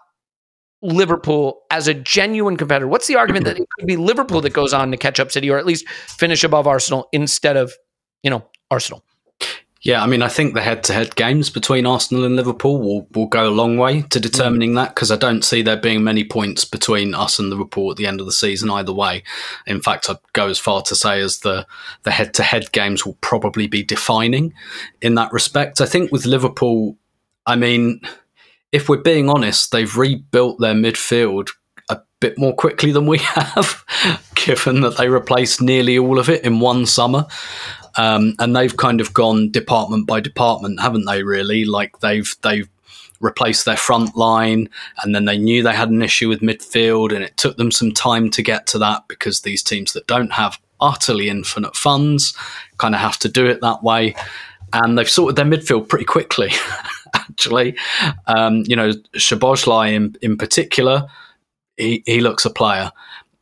Liverpool as a genuine competitor? What's the argument that it could be Liverpool that goes on to catch up City or at least finish above Arsenal instead of, you know, Arsenal? Yeah, I mean, I think the head-to-head games between Arsenal and Liverpool will, will go a long way to determining mm. that because I don't see there being many points between us and Liverpool at the end of the season either way. In fact, I'd go as far to say as the the head-to-head games will probably be defining in that respect. I think with Liverpool, I mean, if we're being honest, they've rebuilt their midfield a bit more quickly than we (laughs) have, given that they replaced nearly all of it in one summer. Um, and they've kind of gone department by department, haven't they? Really, like they've they've replaced their front line, and then they knew they had an issue with midfield, and it took them some time to get to that because these teams that don't have utterly infinite funds kind of have to do it that way, and they've sorted their midfield pretty quickly. (laughs) actually, um, you know, Szoboszlai in in particular, he, he looks a player.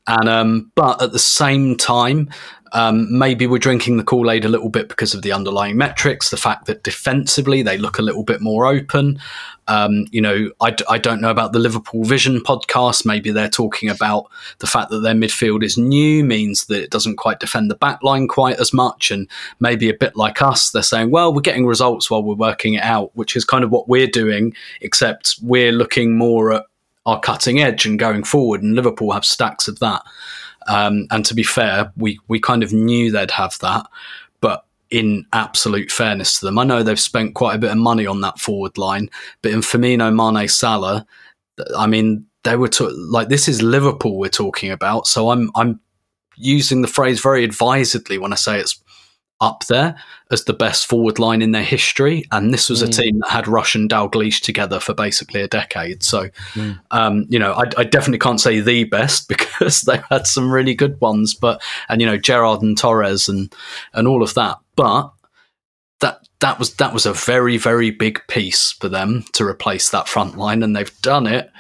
And um, but at the same time, um, maybe we're drinking the Kool Aid a little bit because of the underlying metrics, the fact that defensively they look a little bit more open. Um, you know, I, I don't know about the Liverpool Vision podcast. Maybe they're talking about the fact that their midfield is new, means that it doesn't quite defend the back line quite as much. And maybe a bit like us, they're saying, well, we're getting results while we're working it out, which is kind of what we're doing, except we're looking more at our cutting edge and going forward. And Liverpool have stacks of that. Um, and to be fair, we we kind of knew they'd have that, but in absolute fairness to them, I know they've spent quite a bit of money on that forward line, but in Firmino, Mane, Salah, I mean, they were to, like this is Liverpool we're talking about, so I'm I'm using the phrase very advisedly when I say it's up there as the best forward line in their history. And this was mm. a team that had Rush and Dalglish together for basically a decade. So, mm. um, you know, I, I, definitely can't say the best (laughs) because they had some really good ones. But and you know, Gerrard and Torres and and all of that. But that that was that was a very very big piece for them to replace that front line, and they've done it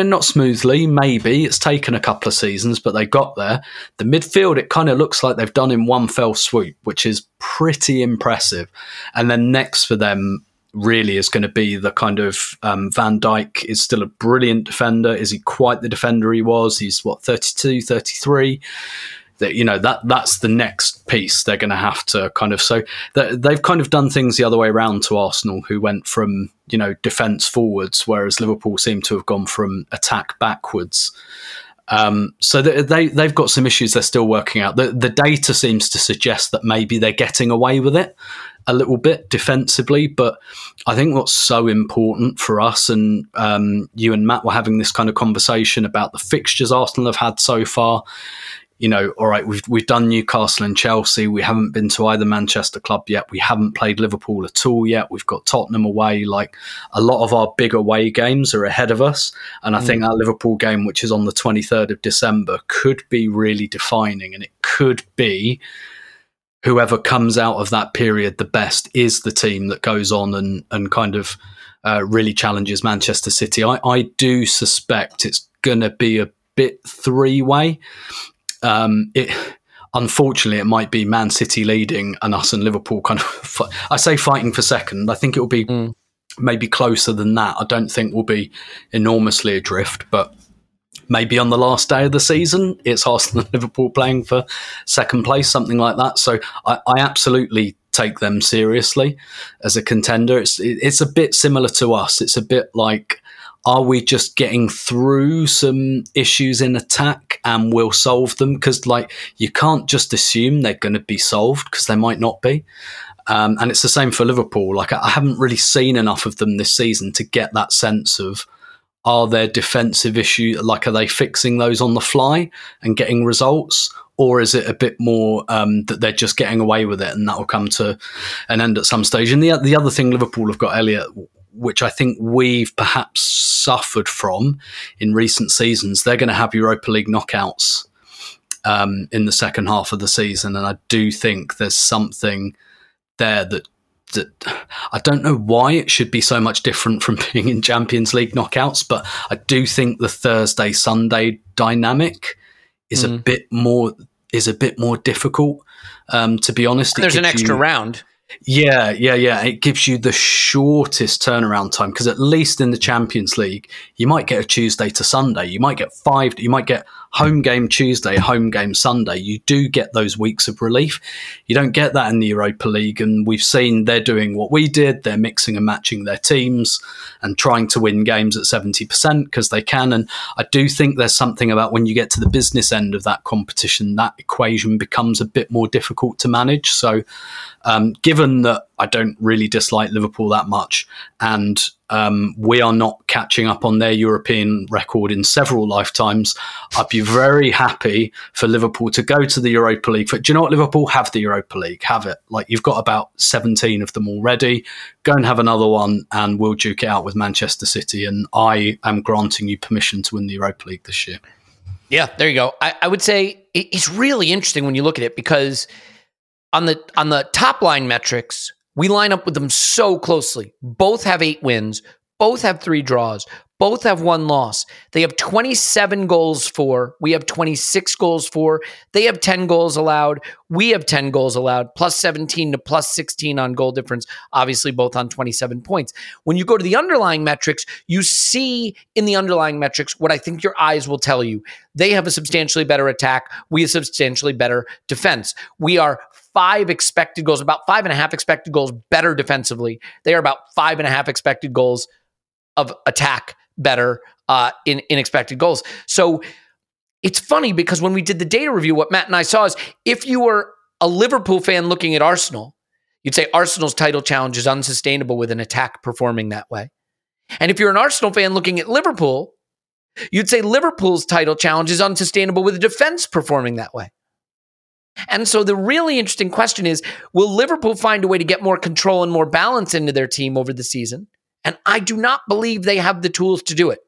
and not smoothly, maybe. It's taken a couple of seasons, but they got there. The midfield, it kind of looks like they've done in one fell swoop, which is pretty impressive. And then next for them, really is going to be the kind of um, Van Dijk is still a brilliant defender. Is he quite the defender he was? He's what, 32, 33? That you know that that's the next piece they're going to have to kind of so they've kind of done things the other way around to Arsenal who went from you know defense forwards whereas Liverpool seem to have gone from attack backwards. Um, so they they've got some issues they're still working out. The the data seems to suggest that maybe they're getting away with it a little bit defensively but I think what's so important for us and um, you and Matt were having this kind of conversation about the fixtures Arsenal have had so far you know, all right, we've we've done Newcastle and Chelsea. We haven't been to either Manchester club yet. We haven't played Liverpool at all yet. We've got Tottenham away. Like a lot of our big away games are ahead of us, and I mm. think that Liverpool game, which is on the twenty third of December, could be really defining, and it could be whoever comes out of that period the best is the team that goes on and and kind of uh, really challenges Manchester City. I, I do suspect it's going to be a bit three way um, it unfortunately it might be Man City leading and us and Liverpool kind of. (laughs) I say fighting for second. I think it will be mm. maybe closer than that. I don't think we'll be enormously adrift, but maybe on the last day of the season, it's Arsenal and (laughs) Liverpool playing for second place, something like that. So I, I absolutely take them seriously as a contender. It's it's a bit similar to us. It's a bit like are we just getting through some issues in attack and we'll solve them? Because, like, you can't just assume they're going to be solved because they might not be. Um, and it's the same for Liverpool. Like, I haven't really seen enough of them this season to get that sense of are there defensive issues? Like, are they fixing those on the fly and getting results? Or is it a bit more um, that they're just getting away with it and that will come to an end at some stage? And the, the other thing Liverpool have got, Elliot, which I think we've perhaps suffered from in recent seasons, they're going to have Europa League knockouts um, in the second half of the season, and I do think there's something there that that I don't know why it should be so much different from (laughs) being in Champions League knockouts, but I do think the Thursday Sunday dynamic is Mm. a bit more is a bit more difficult. Um, to be honest, There's an extra you- round. Yeah, yeah, yeah. It gives you the shortest turnaround time because at least in the Champions League, you might get a Tuesday to Sunday. You might get five. You might get home game Tuesday, home game Sunday. You do get those weeks of relief. You don't get that in the Europa League, and we've seen they're doing what we did. They're mixing and matching their teams and trying to win games at seventy percent because they can. And I do think there's something about when you get to the business end of that competition, that equation becomes a bit more difficult to manage. So um, given that I don't really dislike Liverpool that much, and um, we are not catching up on their European record in several lifetimes, I'd be very happy for Liverpool to go to the Europa League. For, do you know what Liverpool have the Europa League? Have it. Like you've got about seventeen of them already. Go and have another one, and we'll duke it out with Manchester City. And I am granting you permission to win the Europa League this year. Yeah, there you go. I, I would say it's really interesting when you look at it because on the on the top line metrics, we line up with them so closely. Both have eight wins, both have three draws, both have one loss. They have 27 goals for, we have 26 goals for. They have 10 goals allowed, we have 10 goals allowed, plus 17 to plus 16 on goal difference, obviously both on 27 points. When you go to the underlying metrics, you see in the underlying metrics what I think your eyes will tell you. They have a substantially better attack. We have substantially better defense. We are five expected goals, about five and a half expected goals better defensively. They are about five and a half expected goals of attack better uh, in, in expected goals. So it's funny because when we did the data review, what Matt and I saw is if you were a Liverpool fan looking at Arsenal, you'd say Arsenal's title challenge is unsustainable with an attack performing that way. And if you're an Arsenal fan looking at Liverpool, you'd say Liverpool's title challenge is unsustainable with a defense performing that way. And so the really interesting question is will Liverpool find a way to get more control and more balance into their team over the season? And I do not believe they have the tools to do it.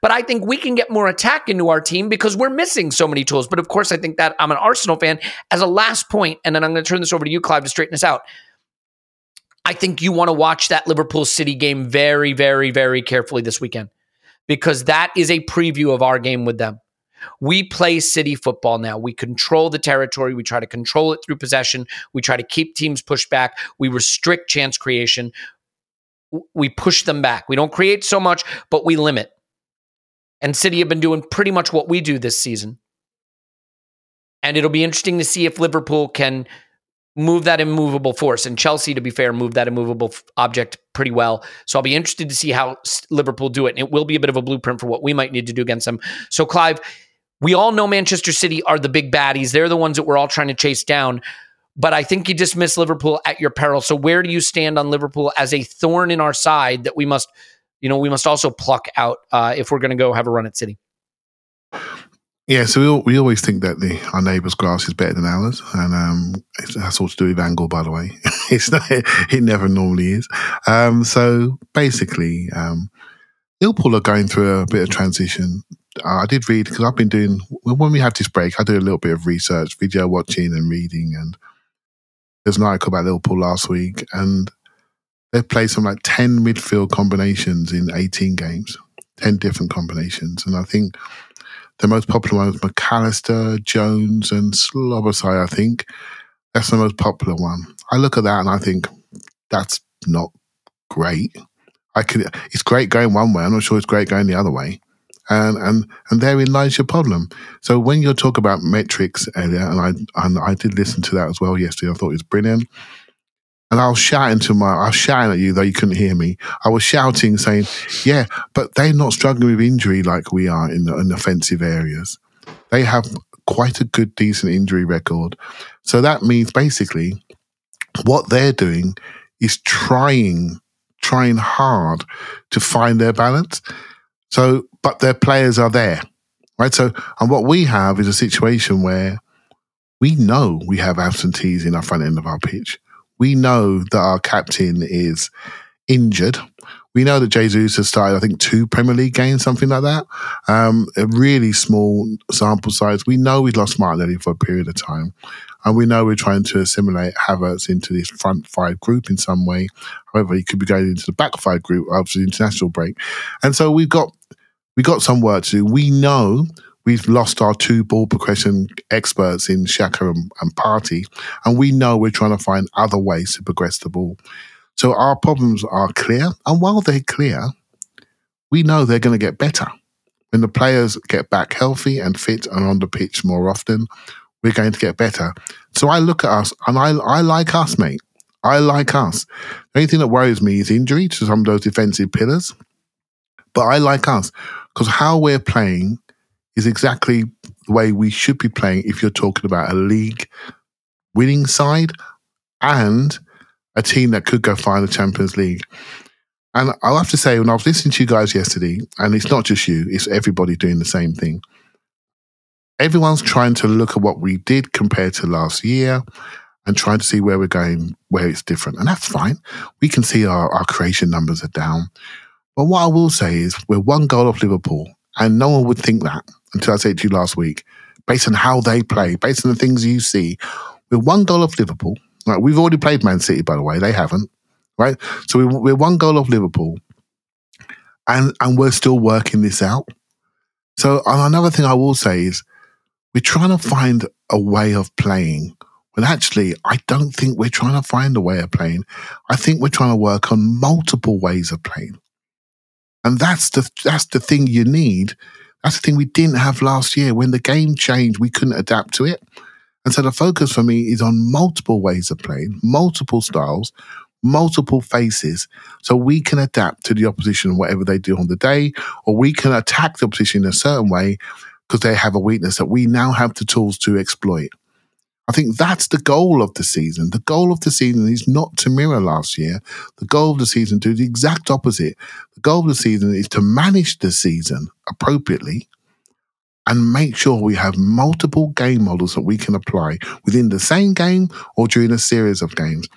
But I think we can get more attack into our team because we're missing so many tools. But of course, I think that I'm an Arsenal fan. As a last point, and then I'm going to turn this over to you, Clive, to straighten this out. I think you want to watch that Liverpool City game very, very, very carefully this weekend because that is a preview of our game with them. We play city football now. We control the territory. We try to control it through possession. We try to keep teams pushed back. We restrict chance creation. We push them back. We don't create so much, but we limit. And City have been doing pretty much what we do this season. And it'll be interesting to see if Liverpool can move that immovable force. And Chelsea, to be fair, moved that immovable f- object pretty well. So I'll be interested to see how Liverpool do it. And it will be a bit of a blueprint for what we might need to do against them. So, Clive, we all know Manchester City are the big baddies. They're the ones that we're all trying to chase down. But I think you dismiss Liverpool at your peril. So where do you stand on Liverpool as a thorn in our side that we must, you know, we must also pluck out uh, if we're going to go have a run at City? Yeah, so we, we always think that the our neighbour's grass is better than ours, and um, that's all to do with angle, by the way. (laughs) it's not, it never normally is. Um, so basically, um, Liverpool are going through a bit of transition. I did read because I've been doing when we had this break, I did a little bit of research, video watching, and reading. And there's an article about Liverpool last week, and they've played some like ten midfield combinations in 18 games, ten different combinations, and I think the most popular one is Mac Allister, Jones, and Szoboszlai, I think. That's the most popular one. I look at that and I think that's not great. I could it's great going one way, I'm not sure it's great going the other way. And and and therein lies your problem. So when you talk about metrics, Elliot, and I and I did listen to that as well yesterday, I thought it was brilliant. And I was shouting to my, I was shouting at you, though you couldn't hear me. I was shouting, saying, "Yeah, but they're not struggling with injury like we are in, the, in offensive areas. They have quite a good, decent injury record. So that means basically, what they're doing is trying, trying hard to find their balance. So, but their players are there, right? So, and what we have is a situation where we know we have absentees in our front end of our pitch we know that our captain is injured. We know that Jesus has started, I think, two Premier League games, something like that. Um, a really small sample size. We know we've lost Martinelli for a period of time. And we know we're trying to assimilate Havertz into this front five group in some way. However, he could be going into the back five group after the international break. And so we've got we got some work to do. We know we've lost our two ball progression experts in Xhaka and, and Partey, and we know we're trying to find other ways to progress the ball. So our problems are clear, and while they're clear, we know they're going to get better. When the players get back healthy and fit and on the pitch more often, we're going to get better. So I look at us and I, I like us, mate. I like us. The only thing that worries me is injury to some of those defensive pillars. But I like us because how we're playing is exactly the way we should be playing if you're talking about a league winning side and a team that could go find the Champions League. And I'll have to say, when I was listening to you guys yesterday, and it's not just you, it's everybody doing the same thing. Everyone's trying to look at what we did compared to last year and trying to see where we're going, where it's different. And that's fine. We can see our, our creation numbers are down. But what I will say is we're one goal off Liverpool, and no one would think that until I said it to you last week, based on how they play, based on the things you see. We're one goal off Liverpool. Right, we've already played Man City, by the way. They haven't. Right, so we, we're one goal off Liverpool, and and we're still working this out. So another thing I will say is we're trying to find a way of playing. Well, actually, I don't think we're trying to find a way of playing. I think we're trying to work on multiple ways of playing. And that's the that's the thing you need. That's the thing we didn't have last year. When the game changed, we couldn't adapt to it. And so the focus for me is on multiple ways of playing, multiple styles, multiple faces, so we can adapt to the opposition, whatever they do on the day, or we can attack the opposition in a certain way because they have a weakness that we now have the tools to exploit. I think that's the goal of the season. The goal of the season is not to mirror last year. The goal of the season to do the exact opposite. The goal of the season is to manage the season appropriately and make sure we have multiple game models that we can apply within the same game or during a series of games.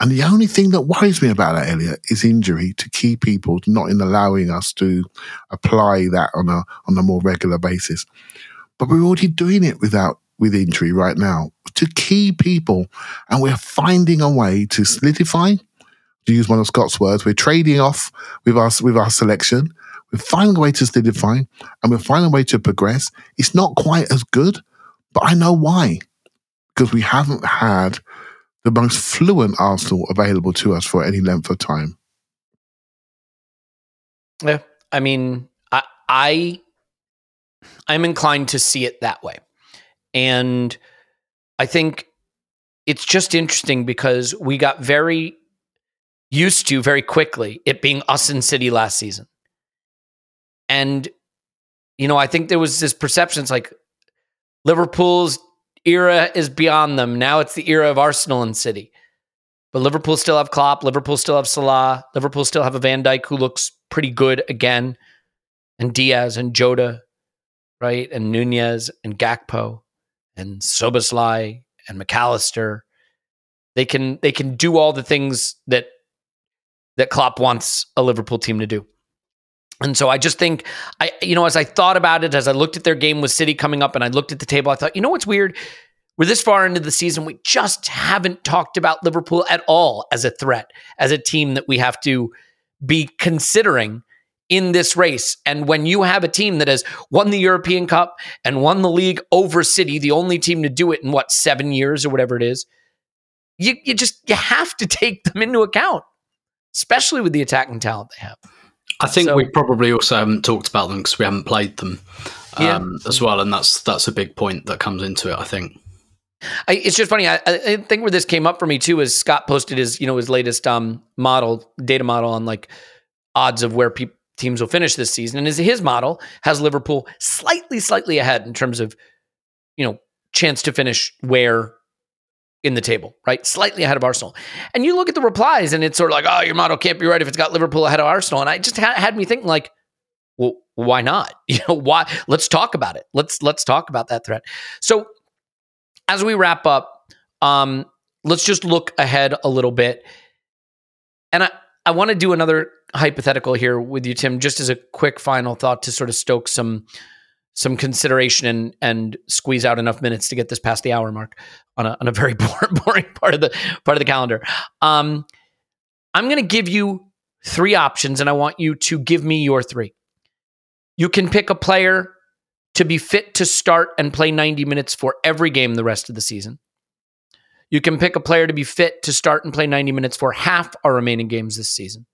And the only thing that worries me about that, Elliot, is injury to key people not in allowing us to apply that on a on a more regular basis. But we're already doing it without with injury right now to key people, and we're finding a way to solidify. To use one of Scott's words, we're trading off with us with our selection. We're finding a way to solidify, and we're finding a way to progress. It's not quite as good, but I know why, because we haven't had the most fluent Arsenal available to us for any length of time. Yeah, I mean, I, I I'm inclined to see it that way. And I think it's just interesting because we got very used to very quickly it being us in City last season. And, you know, I think there was this perception it's like Liverpool's era is beyond them. Now it's the era of Arsenal and City. But Liverpool still have Klopp. Liverpool still have Salah. Liverpool still have a Van Dijk who looks pretty good again, and Diaz and Jota, right? And Nunez and Gakpo and Szoboszlai and Mac Allister. They can they can do all the things that that Klopp wants a Liverpool team to do. And so I just think I you know as I thought about it as I looked at their game with City coming up and I looked at the table I thought you know what's weird we're this far into the season we just haven't talked about Liverpool at all as a threat as a team that we have to be considering in this race. And when you have a team that has won the European Cup and won the league over City, the only team to do it in what, seven years or whatever it is, you, you just you have to (laughs) take them into account, especially with the attacking talent they have. I think So- we probably also haven't talked about them because we haven't played them Yeah. um, as well, and that's that's a big point that comes into it. I think. I, it's just funny. I, I think where this came up for me too is Scott posted his, you know, his latest um model, data model on like odds of where peop teams will finish this season, and his his model has Liverpool slightly, slightly ahead in terms of, you know, chance to finish where in the table, right? Slightly ahead of Arsenal. And you look at the replies, and it's sort of like, oh, your model can't be right if it's got Liverpool ahead of Arsenal. And I just ha- had me thinking like, well, why not? (laughs) You know, why? Let's talk about it. Let's let's talk about that threat. So as we wrap up, um, let's just look ahead a little bit. And I, I want to do another hypothetical here with you, Tim, just as a quick final thought to sort of stoke some some consideration and and squeeze out enough minutes to get this past the hour mark on a on a very (laughs) boring, boring part of the part of the calendar. Um, I'm going to give you three options, and I want you to give me your three. You can pick a player to be fit to start and play 90 minutes for every game the rest of the season. You can pick a player to be fit to start and play 90 minutes for half our remaining games this season.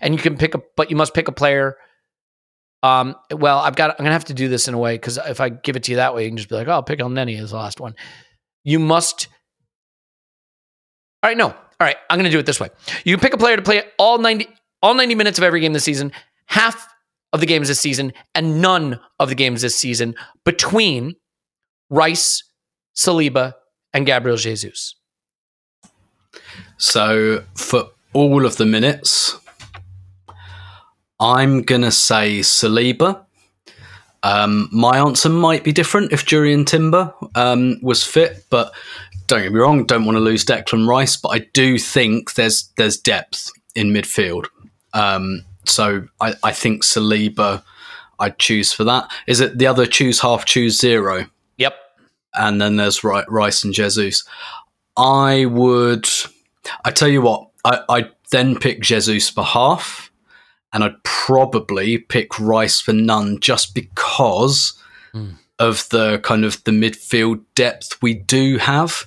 And you can pick a, but you must pick a player. Um, well, I've got, I'm gonna have to do this in a way because if I give it to you that way, you can just be like, oh, pick Elneny as the last one. You must. All right, no. All right, I'm gonna do it this way. You pick a player to play all 90, all 90 minutes of every game this season, half of the games this season, and none of the games this season between Rice, Saliba, and Gabriel Jesus. So for all of the minutes, I'm gonna say Saliba. Um, my answer might be different if Jurriën Timber um, was fit, but don't get me wrong, don't want to lose Declan Rice, but I do think there's there's depth in midfield. Um, so I, I think Saliba I'd choose for that. Is it the other choose half, choose zero? Yep. and then there's Rice and Jesus. I would, I tell you what, I, I'd then pick Jesus for half, and I'd probably pick Rice for none just because of the kind of the midfield depth we do have.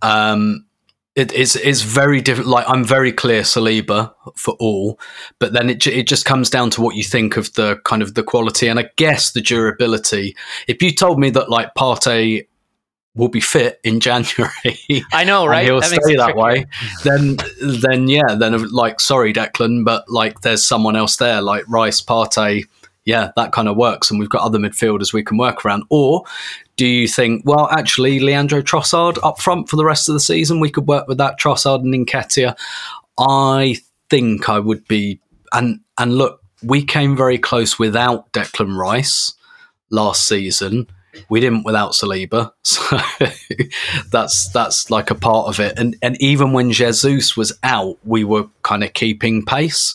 Um, it is it's very different. Like I'm very clear Saliba for all, but then it it just comes down to what you think of the kind of the quality and I guess the durability. If you told me that like Partey will be fit in (laughs) January, I know, and right? he'll That stay that way, then then yeah, then like sorry Declan, but like there's someone else there like Rice, Partey. Yeah, that kind of works, and we've got other midfielders we can work around. Or do you think, well, actually, Leandro Trossard up front for the rest of the season, we could work with that Trossard and Nketiah? I think I would be, and and look, we came very close without Declan Rice last season. We didn't without Saliba, (laughs) so that's that's like a part of it. And and even when Jesus was out, we were kind of keeping pace.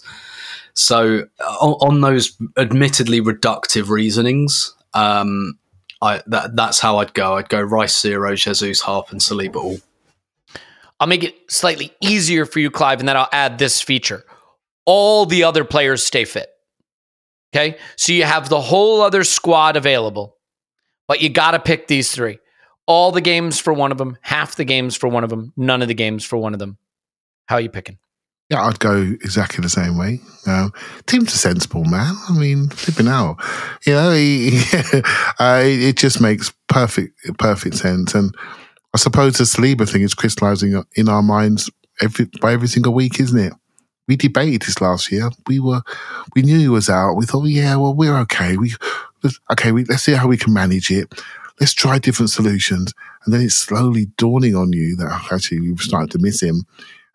So on, on those admittedly reductive reasonings, um, I that that's how I'd go. I'd go Rice zero, Jesus half, and Saliba all. I'll make it slightly easier for you, Clive, and then I'll add this feature. All the other players stay fit. Okay. So you have the whole other squad available, but you got to pick these three. All the games for one of them, half the games for one of them, none of the games for one of them. How are you picking? Yeah, I'd go exactly the same way. Um, Tim's a sensible man. I mean, flipping out. You know, he, (laughs) uh, it just makes perfect perfect sense. And I suppose the Saliba thing is crystallizing in our minds every by every single week, isn't it? We debated this last year. We were, we knew he was out. We thought, yeah, well, we're okay. We, okay, we, let's see how we can manage it. Let's try different solutions. And then it's slowly dawning on you that actually we've started to miss him.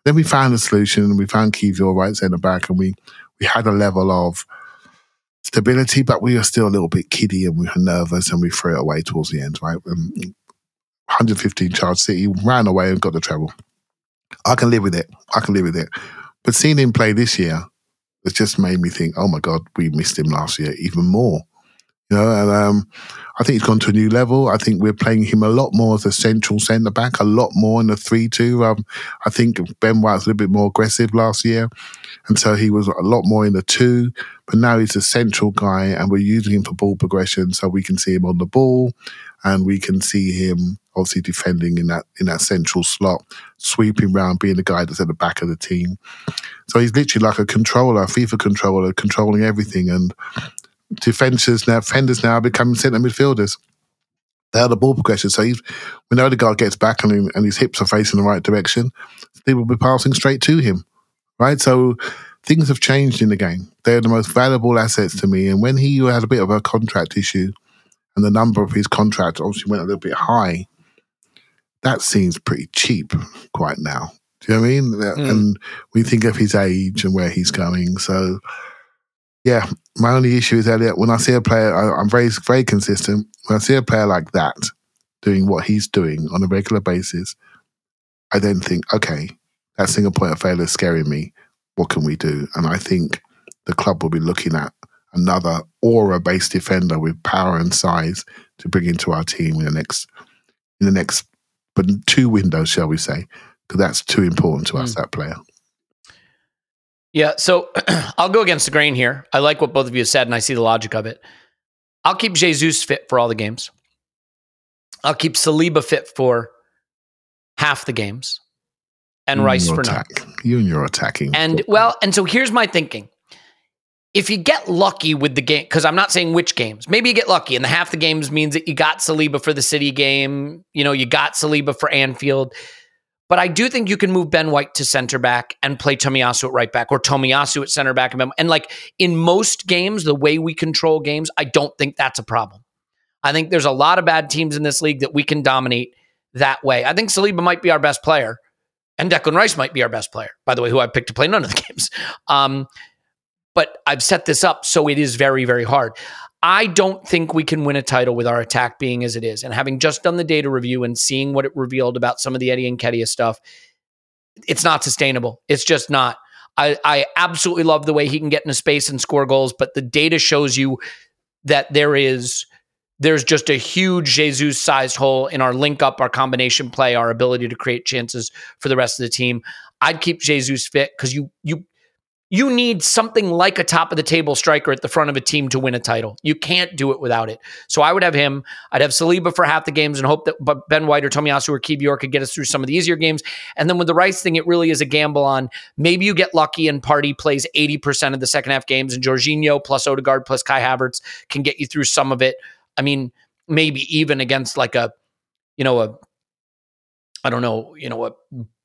Then we found a solution and we found Kiwior right centre back and we, we had a level of stability, but we were still a little bit kiddy and we were nervous and we threw it away towards the end, right? Um, 115 charge City ran away and got the treble. I can live with it. I can live with it. But seeing him play this year, it just made me think, oh my God, we missed him last year even more. You know, and um, I think he's gone to a new level. I think we're playing him a lot more as a central centre back, a lot more in the 3 2. Um, I think Ben White's a little bit more aggressive last year. And so he was a lot more in the two. But now he's a central guy and we're using him for ball progression so we can see him on the ball and we can see him obviously defending in that in that central slot, sweeping round, being the guy that's at the back of the team. So he's literally like a controller, a FIFA controller, controlling everything. And defenders now, defenders now becoming centre midfielders. They are the ball progression. So he's, when Odegaard gets back and, he- and his hips are facing the right direction, they will be passing straight to him, right? So things have changed in the game. They're the most valuable assets to me. And when he had a bit of a contract issue, and the number of his contract obviously went a little bit high, that seems pretty cheap quite now. Do you know what I mean? Mm. And we think of his age and where he's going. So, yeah, my only issue is Elliot. When I see a player, I, I'm very, very consistent. When I see a player like that doing what he's doing on a regular basis, I then think, okay, that single point of failure is scaring me. what can we do? And I think the club will be looking at another aura-based defender with power and size to bring into our team in the next in the next but two windows, shall we say? Because that's too important to us. Mm. That player. Yeah, so (clears throat) I'll go against the grain here. I like what both of you said, and I see the logic of it. I'll keep Jesus fit for all the games. I'll keep Saliba fit for half the games, and You Rice and for your none. You and your attacking. And well, and so here's my thinking. If you get lucky with the game, because I'm not saying which games, maybe you get lucky, and the half the games means that you got Saliba for the City game. You know, you got Saliba for Anfield. But I do think you can move Ben White to center back and play Tomiyasu at right back or Tomiyasu at center back. And, like in most games, the way we control games, I don't think that's a problem. I think there's a lot of bad teams in this league that we can dominate that way. I think Saliba might be our best player, and Declan Rice might be our best player, by the way, who I picked to play none of the (laughs) games. Um, but I've set this up so it is very, very hard. I don't think we can win a title with our attack being as it is. And having just done the data review and seeing what it revealed about some of the Eddie Nketiah stuff, it's not sustainable. It's just not. I, I absolutely love the way he can get into space and score goals, but the data shows you that there is there's just a huge Jesus sized hole in our link up, our combination play, our ability to create chances for the rest of the team. I'd keep Jesus fit because you you you need something like a top of the table striker at the front of a team to win a title. You can't do it without it. So I would have him. I'd have Saliba for half the games and hope that Ben White or Tomiyasu or Kiwior could get us through some of the easier games. And then with the Rice thing, it really is a gamble on maybe you get lucky and Partey plays 80% of the second half games and Jorginho plus Odegaard plus Kai Havertz can get you through some of it. I mean, maybe even against like a, you know, a, I don't know, you know, a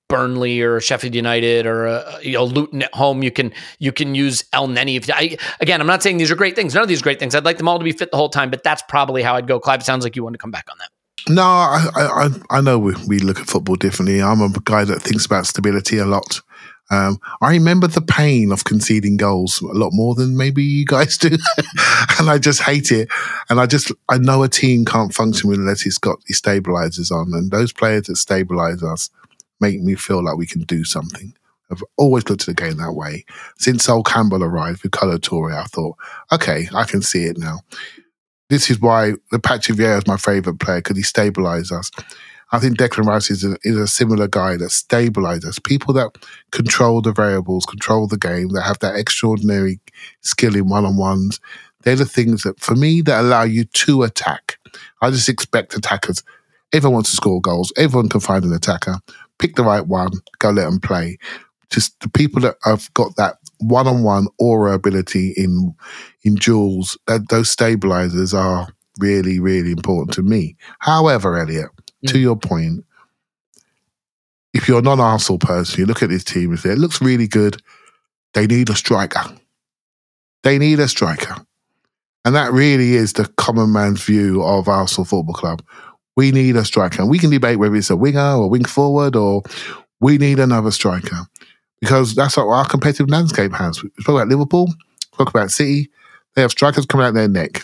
Burnley or Sheffield United or uh, you know Luton at home, you can you can use Elneny. If I, again, I'm not saying these are great things. None of these are great things. I'd like them all to be fit the whole time, but that's probably how I'd go. Clive, sounds like you want to come back on that. No, I, I, I- know we, we look at football differently. I'm a guy that thinks about stability a lot. Um, I remember the pain of conceding goals a lot more than maybe you guys do, (laughs) and I just hate it. And I just I know a team can't function unless it's got these stabilizers on, and those players that stabilize us make me feel like we can do something. I've always looked at the game that way. Since Sol Campbell arrived with Kolo Touré, I thought, okay, I can see it now this is why the Patrick Vieira is my favourite player because he stabilised us. I think Declan Rice is a, is a similar guy that stabilises us. People that control the variables, control the game, that have that extraordinary skill in one on ones. They're the things that, for me, that allow you to attack. I just expect attackers. Everyone wants to score goals. Everyone can find an attacker. Pick the right one. Go let them play. Just the people that have got that one-on-one aura ability in in duels, that those stabilizers are really, really important to me. However, Elliot, to mm. your point, if you're a non-Arsenal person, you look at this team and say, it looks really good. They need a striker. They need a striker. And that really is the common man's view of Arsenal Football Club. We need a striker. And we can debate whether it's a winger or a wing forward or we need another striker. Because that's what our competitive landscape has. We spoke about Liverpool, talk about City. They have strikers coming out their neck.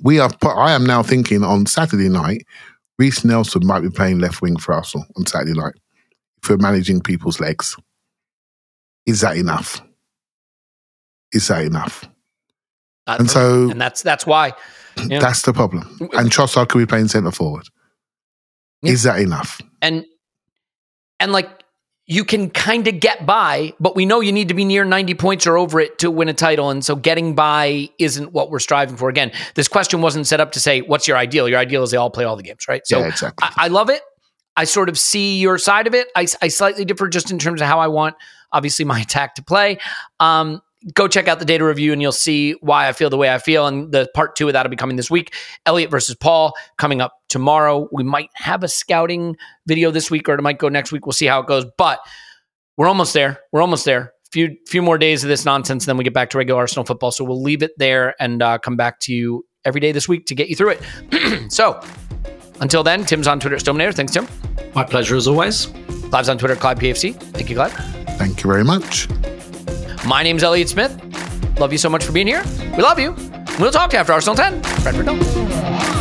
We are. I am now thinking on Saturday night, Reiss Nelson might be playing left wing for Arsenal on Saturday night. We're managing people's legs, is that enough? Is that enough? And so and that's that's why. That's the problem. And Trossard could be playing centre forward. Yeah. Is that enough? and and like you can kind of get by, but we know you need to be near 90 points or over it to win a title. And so getting by isn't what we're striving for. Again, this question wasn't set up to say, what's your ideal? Your ideal is they all play all the games, right? So yeah, exactly. I, I love it. I sort of see your side of it. I, I slightly differ just in terms of how I want, obviously, my (laughs) attack to play. Um, go check out the data review and you'll see why I feel the way I feel. And the part two of that will be coming this week. Elliot versus Paul coming up tomorrow. We might have a scouting video this week or it might go next week. We'll see how it goes. But we're almost there. We're almost there. Few few more days of this nonsense, then we get back to regular Arsenal football. So we'll leave it there and uh, come back to you every day this week to get you through it. (clears throat) so until then, Tim's on Twitter at Stominator. Thanks, Tim. My pleasure as always. Clive's on Twitter at Clive PFC. Thank you, Clive. Thank you very much. My name's Elliot Smith. Love you so much for being here. We love you. We'll talk to you after Arsenal 10. Brentford don't.